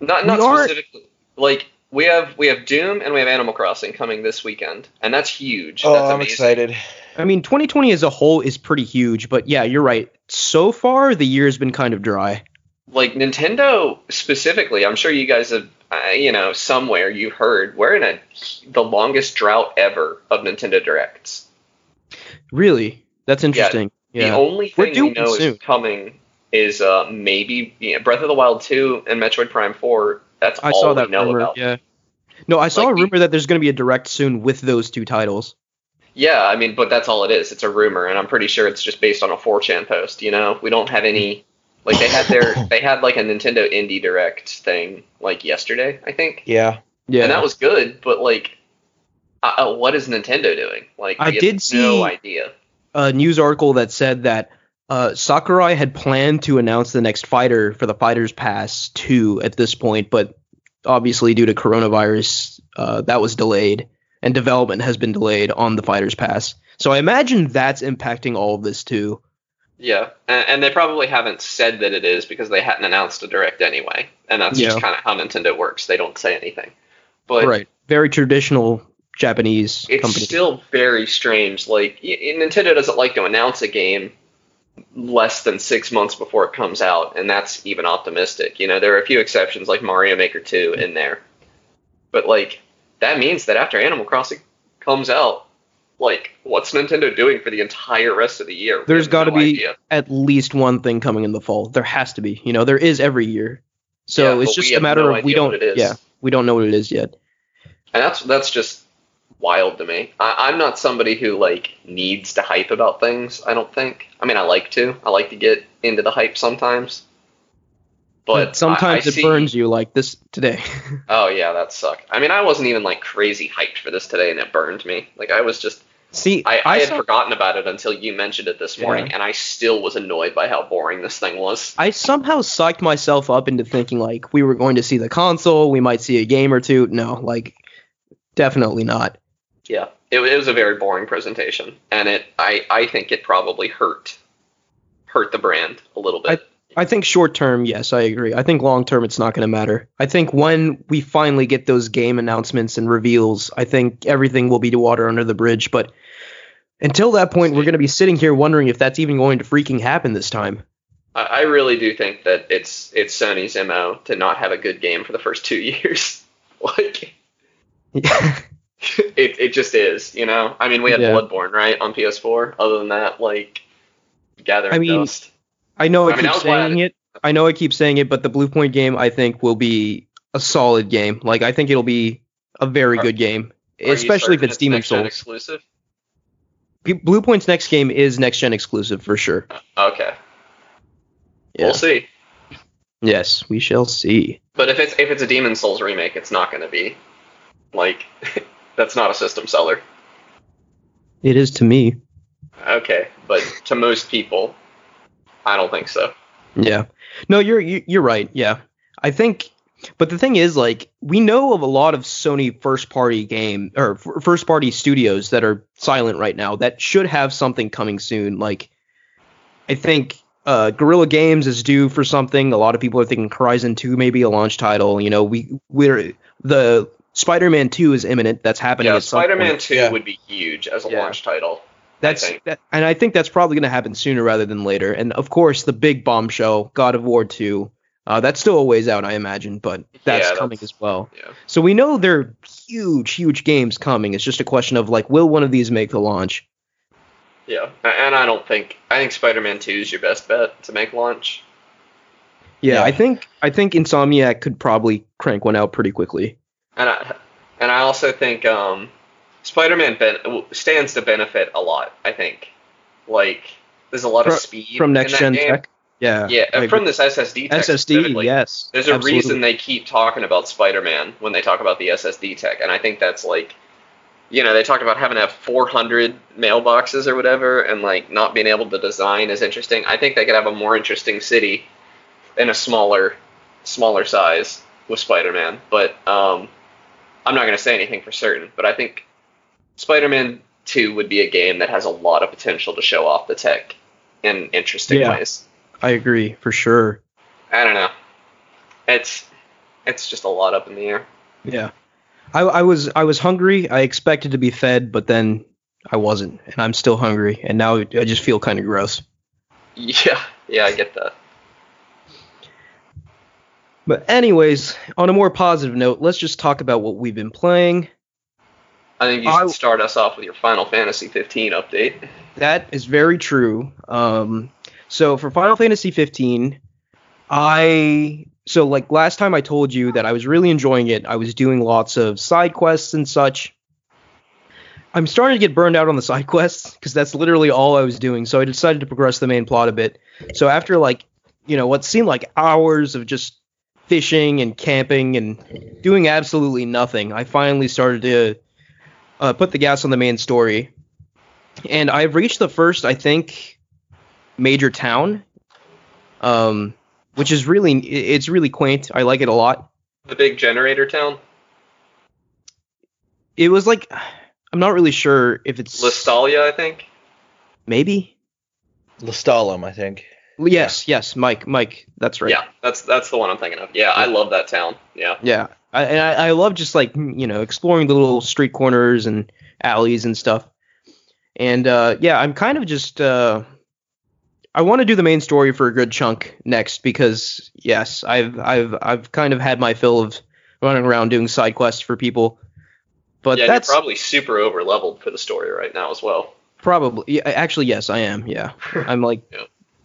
not not We are- specifically. Like we have we have Doom and we have Animal Crossing coming this weekend, and that's huge. Oh, that's I'm excited. I mean, 2020 as a whole is pretty huge, but yeah, you're right. So far, the year's been kind of dry. like Nintendo specifically, I'm sure you guys have, uh, you know, somewhere you've heard we're in a the longest drought ever of Nintendo Directs. Really, that's interesting. The Yeah. only thing we know soon. is coming is uh, maybe you know, Breath of the Wild 2 and Metroid Prime 4. That's I all saw we that know rumor. about. Yeah. No, I saw Like a the- rumor that there's going to be a direct soon with those two titles. Yeah, I mean, but that's all it is. It's a rumor, and I'm pretty sure it's just based on a 4chan post. You know, we don't have any. Like they had their, they had like a Nintendo Indie Direct thing like yesterday, I think. Yeah. Yeah. and that was good. But like, uh, uh, what is Nintendo doing? Like, I did no see- idea. a news article that said that uh, Sakurai had planned to announce the next fighter for the Fighters Pass 2 at this point, but obviously due to coronavirus, uh, that was delayed, and development has been delayed on the Fighters Pass. So I imagine that's impacting all of this too. Yeah, and, and they probably haven't said that it is because they hadn't announced a direct anyway, and that's just kind of how Nintendo works. They don't say anything, but right. Very traditional Japanese it's company. still very strange. Like Nintendo doesn't like to announce a game less than six months before it comes out, and that's even optimistic. You know, there are a few exceptions like Mario Maker 2 in there, but like that means that after Animal Crossing comes out, like what's Nintendo doing for the entire rest of the year? There's got to no be idea. at least one thing coming in the fall. There has to be. You know, there is every year. So Yeah, it's just a matter no of we don't. it is. Yeah, we don't know what it is yet. and that's that's just wild to me. I, I'm not somebody who like needs to hype about things. I don't think. I mean, I like to. I like to get into the hype sometimes, But sometimes I, I it see, burns you like this today. Oh yeah, that sucked. I mean, I wasn't even like crazy hyped for this today, and it burned me. Like I was just, See, I, I, had saw- forgotten about it until you mentioned it this morning, and I still was annoyed by how boring this thing was. I somehow psyched myself up into thinking like we were going to see the console, we might see a game or two. No, like definitely not. Yeah, it, it was a very boring presentation, and it, I, I think it probably hurt, hurt the brand a little bit. I think short term, yes, I agree. I think long term, it's not going to matter. I think when we finally get those game announcements and reveals, I think everything will be to water under the bridge. But until that point, we're going to be sitting here wondering if that's even going to freaking happen this time. I, I really do think that it's it's Sony's mo to not have a good game for the first two years. like Yeah. it, it just is, you know. I mean, we had Yeah. Bloodborne right on PS4. Other than that, like Gathering I mean, Dust. I know I, I mean, keep I saying it. I know I keep saying it, but the Bluepoint game, I think, will be a solid game. Like I think it'll be a very Are- good game, especially if it's Demon's Souls. exclusive. Bluepoint's next game is next gen exclusive for sure. Uh, okay, Yeah. we'll see. Yes, we shall see. But if it's if it's a Demon's Souls remake, it's not going to be like that's not a system seller. It is to me. Okay, but to most people, I don't think so. Yeah. No, you're you- you're right. Yeah. I think but the thing is like we know of a lot of Sony first party game or f- first party studios that are silent right now that should have something coming soon. Like I think uh Guerrilla Games is due for something. A lot of people are thinking Horizon 2 may be a launch title. You know, we we're the Spider-Man 2 is imminent. That's happening Yeah, at some point. Spider-Man Two Yeah. would be huge as a Yeah. launch title. That's that, and I think that's probably going to happen sooner rather than later. And of course, the big bombshell, God of War 2. Uh, that's still a ways out, I imagine, but that's Yeah, coming that's- as well. Yeah. So we know there are huge, huge games coming. It's just a question of like, will one of these make the launch? Yeah, and I don't think I think Spider-Man Two is your best bet to make launch. Yeah, Yeah. I think I think Insomniac could probably crank one out pretty quickly. And I and I also think um, Spider-Man ben- stands to benefit a lot. I think like there's a lot of speed From next gen game. tech. Yeah. Yeah, and from this SSD tech SSD, yes. There's a absolutely. reason they keep talking about Spider-Man when they talk about the SSD tech, and I think that's like, you know, they talked about having to have 400 mailboxes or whatever, and like not being able to design is interesting. I think they could have a more interesting city in a smaller, smaller size with Spider-Man, but um, I'm not gonna say anything for certain. But I think Spider-Man 2 would be a game that has a lot of potential to show off the tech in interesting Yeah. ways. I agree for sure. I don't know. It's it's just a lot up in the air. Yeah. I, I was I was hungry. I expected to be fed, but then I wasn't, and I'm still hungry, and now I just feel kind of gross. Yeah, yeah, I get that. But anyways, on a more positive note, let's just talk about what we've been playing. I think you I- should start us off with your Final Fantasy 15 update. That is very true. Um, so for Final Fantasy 15, I so like last time I told you that I was really enjoying it. I was doing lots of side quests and such. I'm starting to get burned out on the side quests because that's literally all I was doing. So I decided to progress the main plot a bit. So after like, you know, what seemed like hours of just fishing and camping and doing absolutely nothing, I finally started to uh, put the gas on the main story. And I've reached the first, I think, major town, um, which is really it's really quaint. I like it a lot. The big generator town, It was like I'm not really sure if it's Listalia, I think. maybe. Lestallum, I think. Yes, yes, Mike, Mike, that's right. Yeah, that's that's the one I'm thinking of. Yeah, I love that town. Yeah. Yeah, I, and I, I love just like you know exploring the little street corners and alleys and stuff. And uh, yeah, I'm kind of just uh, I want to do the main story for a good chunk next because yes, I've I've I've kind of had my fill of running around doing side quests for people. But yeah, that's you're probably super over leveled for the story right now as well. probably yeah, actually yes, I am. Yeah, I'm like Yeah.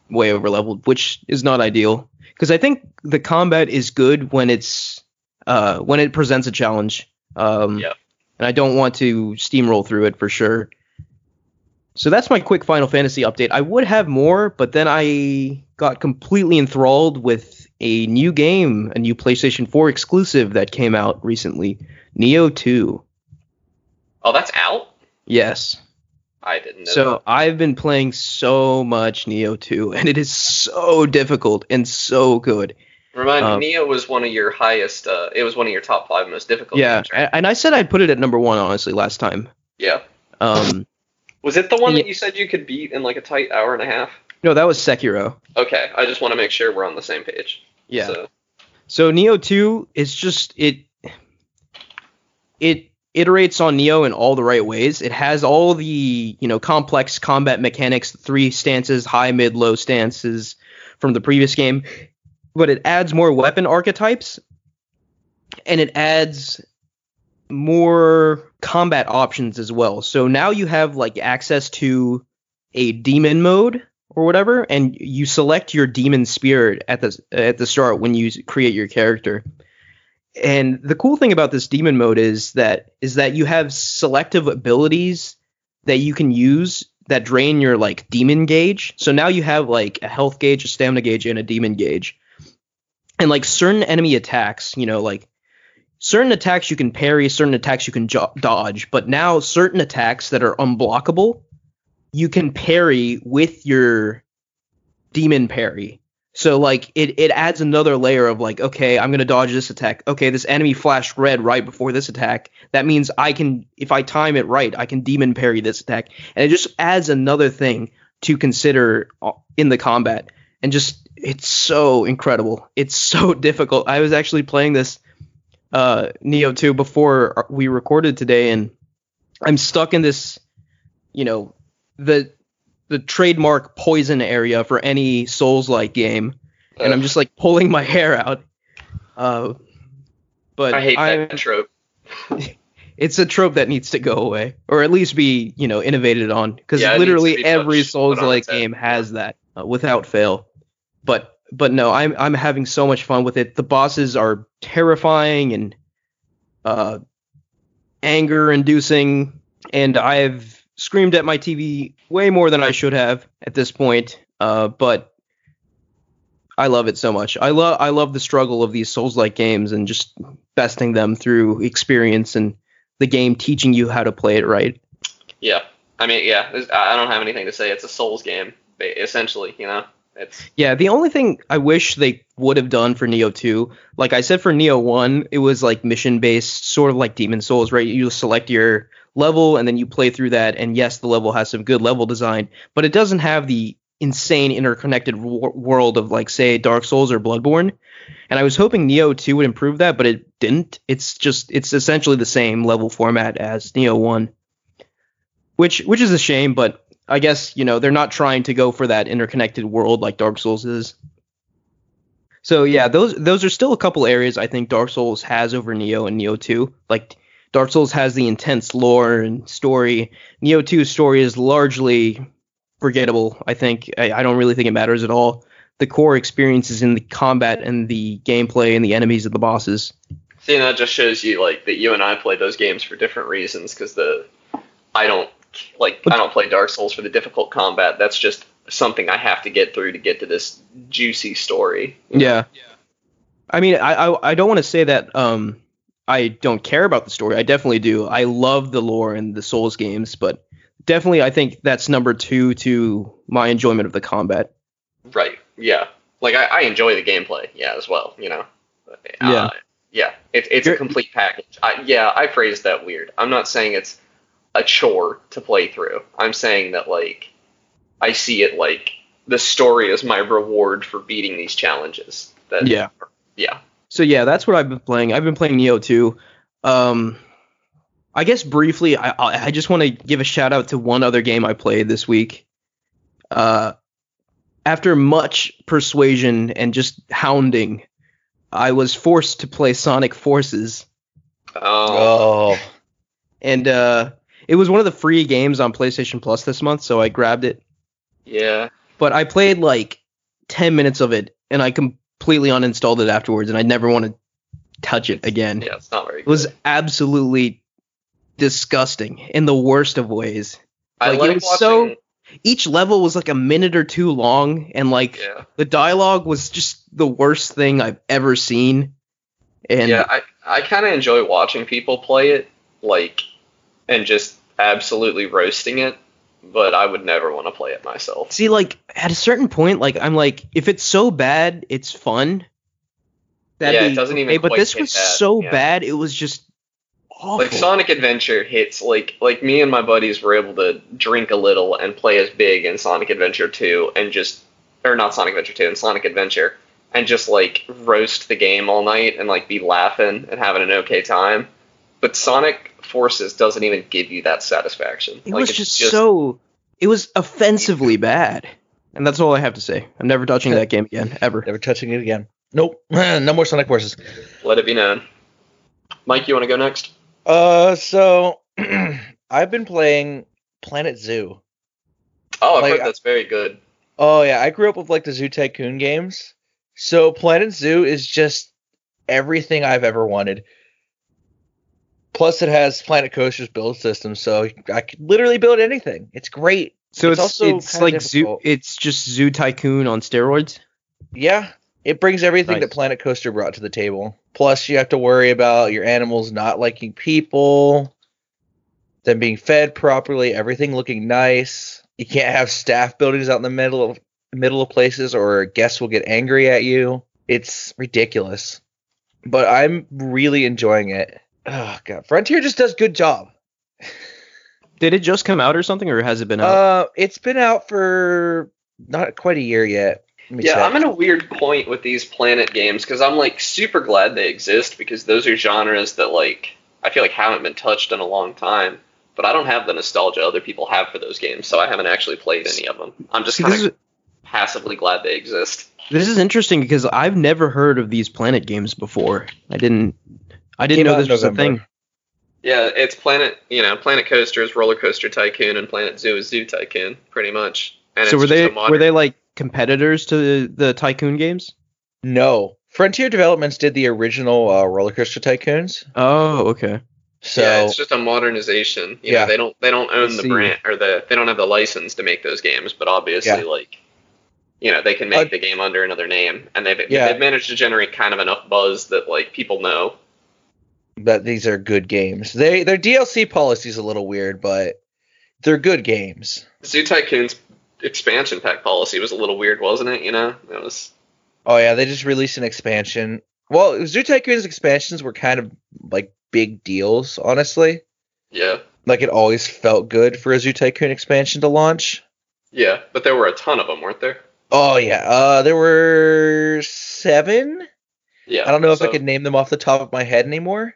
way over leveled, which is not ideal because I think the combat is good when it's uh, when it presents a challenge. Um, Yeah. And I don't want to steamroll through it for sure. So that's my quick Final Fantasy update. I would have more, but then I got completely enthralled with a new game, a new PlayStation 4 exclusive that came out recently, Nioh 2. Oh, that's out. Yes. I didn't know. So I've been playing so much Nioh 2, and it is so difficult and so good. Remind um, me, Nioh was one of your highest. Uh, it was one of your top five most difficult. Yeah, a- and I said I'd put it at number one, honestly, last time. yeah. Um, Was it the one Yeah. that you said you could beat in like a tight hour and a half? no, that was Sekiro. Okay, I just want to make sure we're on the same page. Yeah. So, So Nioh 2 is just it it iterates on Nioh in all the right ways. It has all the, you know, complex combat mechanics, three stances, high, mid, low stances from the previous game, but it adds more weapon archetypes and it adds more combat options as well. So now you have like access to a demon mode or whatever, and you select your demon spirit at the at the start when you create your character. And the cool thing about this demon mode is that is that you have selective abilities that you can use that drain your like demon gauge. So now you have like a health gauge, a stamina gauge, and a demon gauge. And like certain enemy attacks, you know, like certain attacks you can parry, certain attacks you can jo- dodge, but now certain attacks that are unblockable, you can parry with your demon parry. So like it it adds another layer of like okay, I'm going to dodge this attack. Okay, this enemy flashed red right before this attack. That means I can if I time it right, I can demon parry this attack. And it just adds another thing to consider uh, in the combat. And just it's so incredible. It's so difficult. I was actually playing this uh Nioh 2 before we recorded today and I'm stuck in this you know the the trademark poison area for any Souls like game, and I'm just like pulling my hair out. Uh, but I hate I'm- that trope. it's a trope that needs to go away, or at least be you know innovated on, because Yeah, it needs to literally be every Souls like game has that uh, without fail. But but no, I'm I'm having so much fun with it. The bosses are terrifying and uh, anger inducing, and I've screamed at my TV way more than I should have at this point. Uh, but I love it so much. I love I love the struggle of these Souls like games and just besting them through experience and the game teaching you how to play it right. Yeah. I mean, yeah. I don't have anything to say. It's a Souls game, essentially. You know, it's Yeah, the only thing I wish they would have done for Nioh 2, like I said for Nioh 1, it was like mission based, sort of like Demon's Souls, right? You select your level and then you play through that, and yes, the level has some good level design, but it doesn't have the insane interconnected wor- world of like say Dark Souls or Bloodborne. And I was hoping Nioh 2 would improve that, but it didn't. It's just it's essentially the same level format as Nioh 1. Which which is a shame, but I guess, you know, they're not trying to go for that interconnected world like Dark Souls is. So yeah, those those are still a couple areas I think Dark Souls has over Nioh and Nioh 2. Like Dark Souls has the intense lore and story. Nioh 2's story is largely forgettable. I think I, I don't really think it matters at all. The core experience is in the combat and the gameplay and the enemies and the bosses. see, and that just shows you like that you and I play those games for different reasons. Because the I don't like I don't play Dark Souls for the difficult combat. That's just something I have to get through to get to this juicy story. Yeah. Yeah. I mean, I I, I don't want to say that um I don't care about the story. I definitely do. I love the lore and the Souls games, but definitely I think that's number two to my enjoyment of the combat. Right. Yeah. Like I, I enjoy the gameplay. Yeah, as well. You know. Uh, Yeah. yeah. It, it's a complete package. I, yeah, I phrased that weird. I'm not saying it's a chore to play through. I'm saying that like I see it like the story is my reward for beating these challenges. That Yeah. Yeah. So yeah, that's what I've been playing. I've been playing Nioh 2. Um, I guess briefly, I I I just want to give a shout out to one other game I played this week. Uh, after much persuasion and just hounding, I was forced to play Sonic Forces, Oh. Oh, and uh, it was one of the free games on PlayStation Plus this month, so I grabbed it. Yeah. But I played like 10 minutes of it, and I completely uninstalled it afterwards, and I never want to touch it again. Yeah. It's not very. It was absolutely disgusting in the worst of ways. I like, it was watching. so- each level was like a minute or two long, and like Yeah. the dialogue was just the worst thing I've ever seen. And yeah, I, I kind of enjoy watching people play it, like, and just absolutely roasting it, but I would never want to play it myself. see, like at a certain point, like I'm like, if it's so bad, it's fun. That'd Yeah, it doesn't even okay, but this was that, so yeah. bad, it was just awful. Like Sonic Adventure hits like like me and my buddies were able to drink a little and play as big in Sonic Adventure 2 and just or not Sonic Adventure 2 and Sonic Adventure and just like roast the game all night and like be laughing and having an okay time. But Sonic Forces doesn't even give you that satisfaction. It like, was it's just, so. It was offensively bad, and that's all I have to say. I'm never touching that game again, ever. Never touching it again. Nope. no more Sonic Forces. let it be known. Mike, you want to go next? Uh, so I've been playing Planet Zoo. Oh, I've Like, heard that's very good. Oh yeah, I grew up with like the Zoo Tycoon games. So Planet Zoo is just everything I've ever wanted. Plus, it has Planet Coaster's build system, so I could literally build anything. It's great. So It's it's also it's, like zoo. It's just Zoo Tycoon on steroids. Yeah, it brings everything that Planet Coaster brought to the table. Plus, you have to worry about your animals not liking people, them being fed properly, everything looking nice. You can't have staff buildings out in the middle of middle of places, or guests will get angry at you. It's ridiculous, but I'm really enjoying it. Oh god, Frontier just does good job. Did it just come out or something, or has it been out? Uh, it's been out for not quite a year yet. Yeah, check. I'm in a weird point with these planet games because I'm like super glad they exist because those are genres that like I feel like haven't been touched in a long time. But I don't have the nostalgia other people have for those games, so I haven't actually played any of them. I'm just kind of passively glad they exist. this is interesting because I've never heard of these Planet games before. I didn't. I didn't know this in was a thing. Yeah, it's Planet, you know, Planet Coaster is Roller Coaster Tycoon, and Planet Zoo is Zoo Tycoon, pretty much. And so it's were just they modern- were they like competitors to the, the Tycoon games? No, Frontier Developments did the original uh, Roller Coaster Tycoons. Oh, okay. So yeah, it's just a modernization. You Yeah. know, they don't they don't own the brand or the they don't have the license to make those games, but obviously Yeah. like you know, they can make Uh, the game under another name and they've Yeah. they've managed to generate kind of enough buzz that like people know. That these are good games. They their DLC policy is a little weird, but they're good games. Zoo Tycoon's expansion pack policy was a little weird, wasn't it? You know? It was Oh yeah, they just released an expansion. Well, Zoo Tycoon's expansions were kind of like big deals, honestly. yeah. Like it always felt good for a Zoo Tycoon expansion to launch. Yeah, but there were a ton of them, weren't there? Oh yeah, uh, there were seven. Yeah. I don't know if I so- could name them off the top of my head anymore.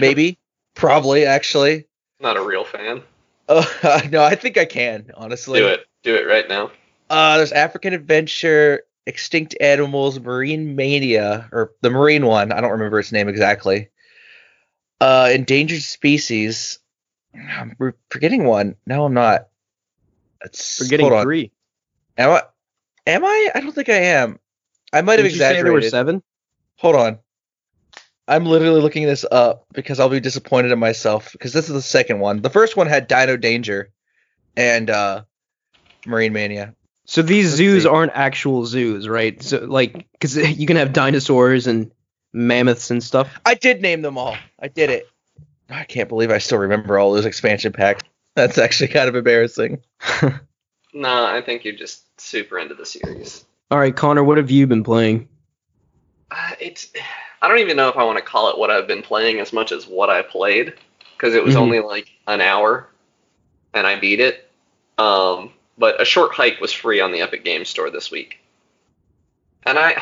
Maybe, probably, actually. Not a real fan. Uh, no, I think I can honestly. Do it. Do it right now. Uh, there's African Adventure, Extinct Animals, Marine Mania, or the Marine one. I don't remember its name exactly. Uh, Endangered Species. I'm forgetting one. No, I'm not. It's, Forgetting hold on. three. Am I? Am I? I don't think I am. I might have Did you say there were exaggerated. seven? Hold on. I'm literally looking this up because I'll be disappointed in myself because this is the second one. The first one had Dino Danger and uh, Marine Mania. So these Let's zoos see. aren't actual zoos, right? So like, because you can have dinosaurs and mammoths and stuff. I did name them all. I did it. I can't believe I still remember all those expansion packs. That's actually kind of embarrassing. Nah, I think you're just super into the series. All right, Connor, what have you been playing? Uh, it's I don't even know if I want to call it what I've been playing as much as what I played because it was Mhm. only like an hour and I beat it. Um, but a short hike was free on the Epic Games Store this week, and I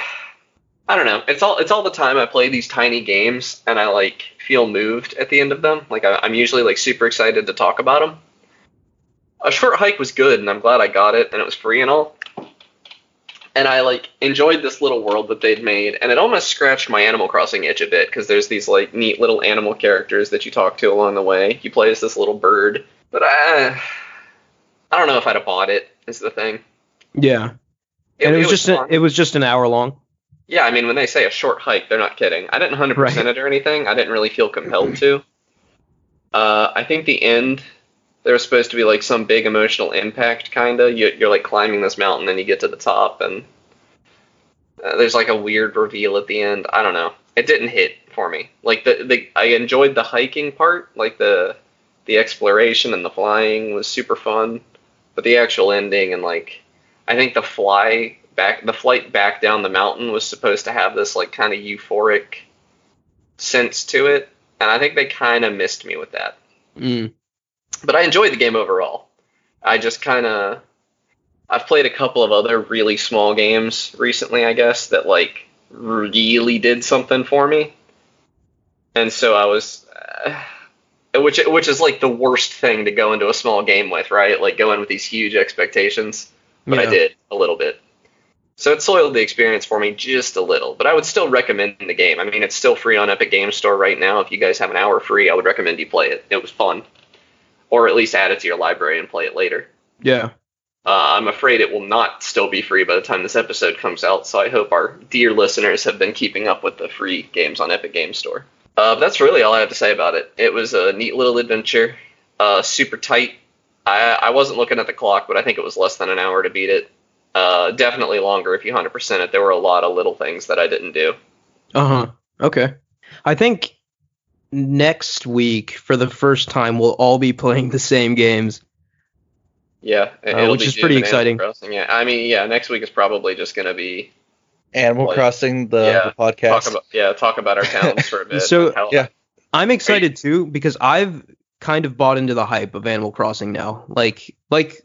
I don't know. It's all it's all the time I play these tiny games and I like feel moved at the end of them. Like I, I'm usually like super excited to talk about them. A short hike was good and I'm glad I got it and it was free and all and I like enjoyed this little world that they'd made, and it almost scratched my Animal Crossing itch a bit because there's these like neat little animal characters that you talk to along the way. You play as this little bird, but I, I don't know if I'd have bought it. Is the thing. Yeah, and it, was, just a, it was just an hour long. yeah. I mean, when they say a short hike, they're not kidding. I didn't hundred percent Right. it or anything. I didn't really feel compelled to. Uh, I think the end there was supposed to be like some big emotional impact, kinda. You, you're like climbing this mountain, and you get to the top, and uh, there's like a weird reveal at the end. I don't know. It didn't hit for me. Like the, the I enjoyed the hiking part, like the the exploration and the flying was super fun, but the actual ending and like I think the fly back the flight back down the mountain was supposed to have this like kind of euphoric sense to it, and I think they kind of missed me with that. Mm. But I enjoyed the game overall. I just kind of I've played a couple of other really small games recently, I guess, that like really did something for me. And so I was uh, which which is like the worst thing to go into a small game with, right? Like go in with these huge expectations. But I did a little bit. So it soiled the experience for me just a little, but I would still recommend the game. I mean, it's still free on Epic Games Store right now. If you guys have an hour free, I would recommend you play it. It was fun, or at least add it to your library and play it later. Yeah. Uh, I'm afraid it will not still be free by the time this episode comes out, so I hope our dear listeners have been keeping up with the free games on Epic Game Store. Uh, that's really all I have to say about it. It was a neat little adventure, uh, super tight. I, I wasn't looking at the clock, but I think it was less than an hour to beat it. Uh, definitely longer if you 100% it. There were a lot of little things that I didn't do. Uh huh. Okay. I think next week, for the first time, we'll all be playing the same games. Yeah, it- Uh, which be is Doom pretty exciting. Crossing, Yeah, I mean, yeah, next week is probably just going to be Animal Like, Crossing, the, yeah, the podcast. talk about yeah talk about our towns for a bit. So, how- yeah. I'm excited too because I've kind of bought into the hype of Animal Crossing now. Like, like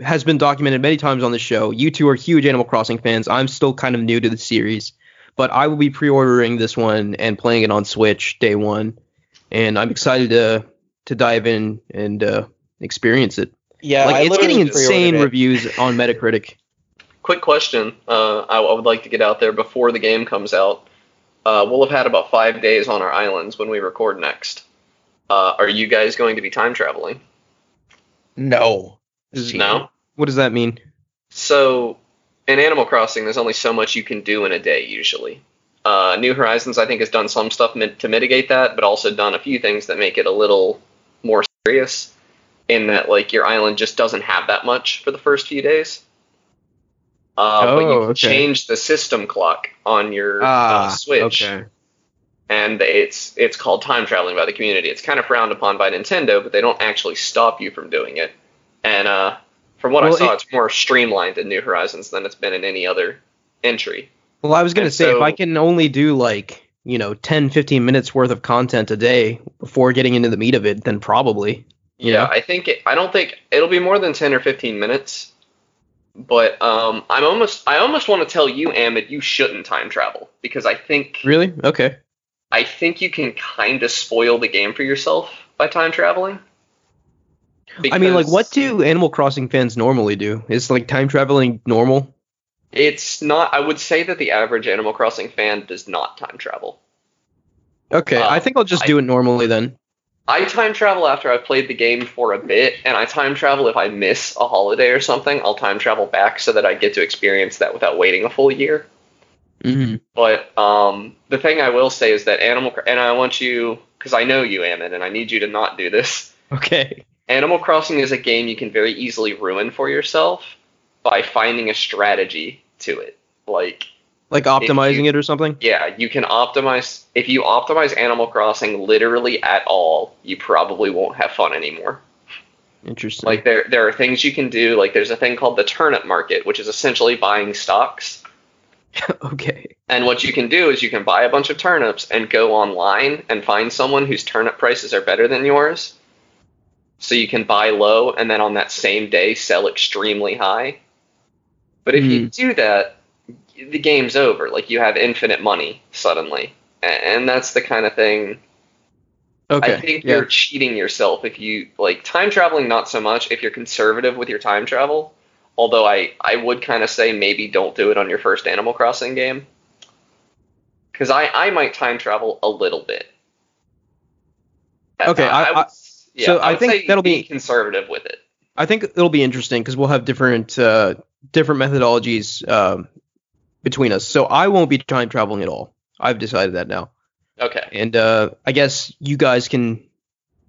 has been documented many times on the show. You two are huge Animal Crossing fans. I'm still kind of new to the series, but I will be pre-ordering this one and playing it on Switch day one, and I'm excited to to dive in and uh, experience it. yeah, like, I it's getting literally pre-ordered insane it. reviews on Metacritic. Quick question. Uh, I, I would like to get out there before the game comes out. Uh, we'll have had about five days on our islands when we record next. Uh, are you guys going to be time traveling? No. No. What does that mean? So, in Animal Crossing, there's only so much you can do in a day usually. Uh, New Horizons, I think, has done some stuff mit- to mitigate that, but also done a few things that make it a little more serious. In that, like, your island just doesn't have that much for the first few days. Uh, but you Oh, can okay. change the system clock on your uh, Ah, Switch, okay. and it's it's called time traveling by the community. It's kind of frowned upon by Nintendo, but they don't actually stop you from doing it. And uh, from what Well, I saw, it- it's more streamlined in New Horizons than it's been in any other entry. Well, I was going to say, if I can only do like, you know, 10, 15 minutes worth of content a day before getting into the meat of it, then probably. You Yeah, know? I think it, I don't think it'll be more than ten or fifteen minutes. But um, I'm almost I almost want to tell you, Ahmed, you shouldn't time travel because I think Really? Okay. I think you can kind of spoil the game for yourself by time traveling. I mean, like, what do Animal Crossing fans normally do? Is like time traveling normal? It's not. I would say that the average Animal Crossing fan does not time travel. Okay, Uh, I think I'll just I- do it normally then. I time travel after I've played the game for a bit, and I time travel if I miss a holiday or something. I'll time travel back so that I get to experience that without waiting a full year. hmm But um, the thing I will say is that Animal, and I want you, because I know you, Ammon, and I need you to not do this. Okay. Animal Crossing is a game you can very easily ruin for yourself by finding a strategy to it. Like, Like optimizing you- it or something? yeah, you can optimize. If you optimize Animal Crossing literally at all, you probably won't have fun anymore. Interesting. Like there, there are things you can do. Like there's a thing called the turnip market, which is essentially buying stocks. okay. And what you can do is you can buy a bunch of turnips and go online and find someone whose turnip prices are better than yours. So you can buy low and then on that same day sell extremely high. But if you do that, the game's over. Like you have infinite money suddenly. And that's the kind of thing Okay. I think yeah. you're cheating yourself if you like time traveling. Not so much if you're conservative with your time travel. Although I I would kind of say maybe don't do it on your first Animal Crossing game. Because I I might time travel a little bit. Okay, I- would, I- yeah, so I, I think that'll be be- conservative with it. I think it'll be interesting because we'll have different uh, different methodologies um, between us. So I won't be time traveling at all. I've decided that now. Okay. And uh, I guess you guys can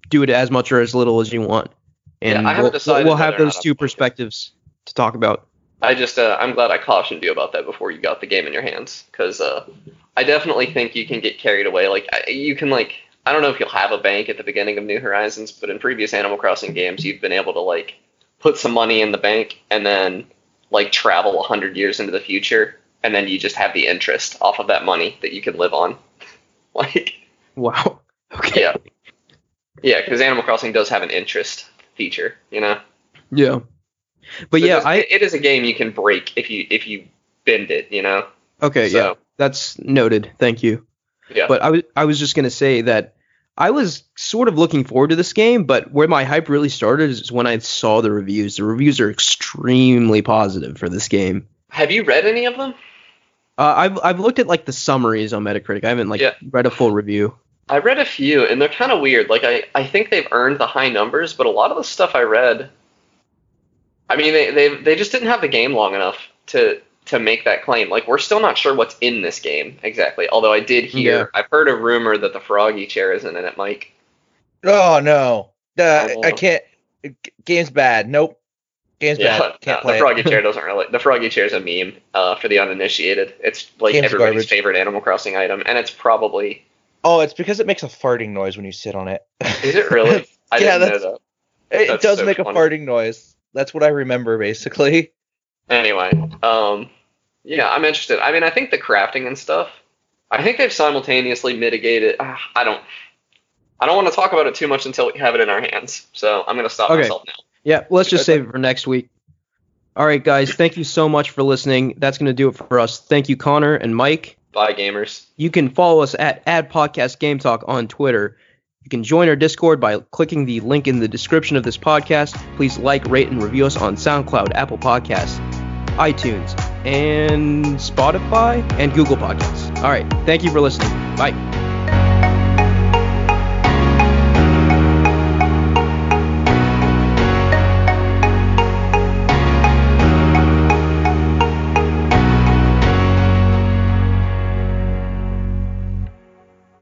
do it as much or as little as you want. and Yeah, I haven't we'll, decided we'll have those two perspectives to talk about. I just uh, I'm glad I cautioned you about that before you got the game in your hands because uh, I definitely think you can get carried away. Like I, you can like I don't know if you'll have a bank at the beginning of New Horizons, but in previous Animal Crossing games, you've been able to like put some money in the bank and then like travel hundred years into the future, and then you just have the interest off of that money that you can live on. like Wow. Okay. yeah, yeah, because Animal Crossing does have an interest feature, you know. Yeah. But So yeah, I it is a game you can break if you if you bend it, you know. okay, So, yeah. That's noted. Thank you. Yeah. But I was I was just gonna say that I was sort of looking forward to this game, but where my hype really started is when I saw the reviews. The reviews are extremely positive for this game. Have you read any of them? Uh, I've I've looked at like the summaries on Metacritic. I haven't like Yeah. read a full review. I read a few, and they're kind of weird. Like I, I think they've earned the high numbers, but a lot of the stuff I read, I mean, they they they just didn't have the game long enough to to make that claim. Like we're still not sure what's in this game exactly. Although I did hear, Yeah. I've heard a rumor that the Froggy chair isn't in it, Mike. Oh no, uh. I can't. Game's bad. Nope. Game's Yeah, bad. Can't no, play the it. Froggy chair doesn't really. The Froggy chair is a meme uh, for the uninitiated. It's like Game's everybody's garbage. favorite Animal Crossing item, and it's probably. Oh, it's because it makes a farting noise when you sit on it. Is it really? I Yeah, didn't know that. it That's does so make funny. a farting noise. That's what I remember basically. Anyway, um, yeah, I'm interested. I mean, I think the crafting and stuff. I think they've simultaneously mitigated. ah, I don't. I don't want to talk about it too much until we have it in our hands. So I'm gonna stop Okay. myself now. Yeah, let's just Okay. save it for next week. All right, guys, thank you so much for listening. That's going to do it for us. Thank you, Connor and Mike. Bye, gamers. You can follow us at Ad Podcast Game Talk on Twitter. You can join our Discord by clicking the link in the description of this podcast. Please like, rate, and review us on SoundCloud, Apple Podcasts, iTunes, and Spotify, and Google Podcasts. All right, thank you for listening. Bye.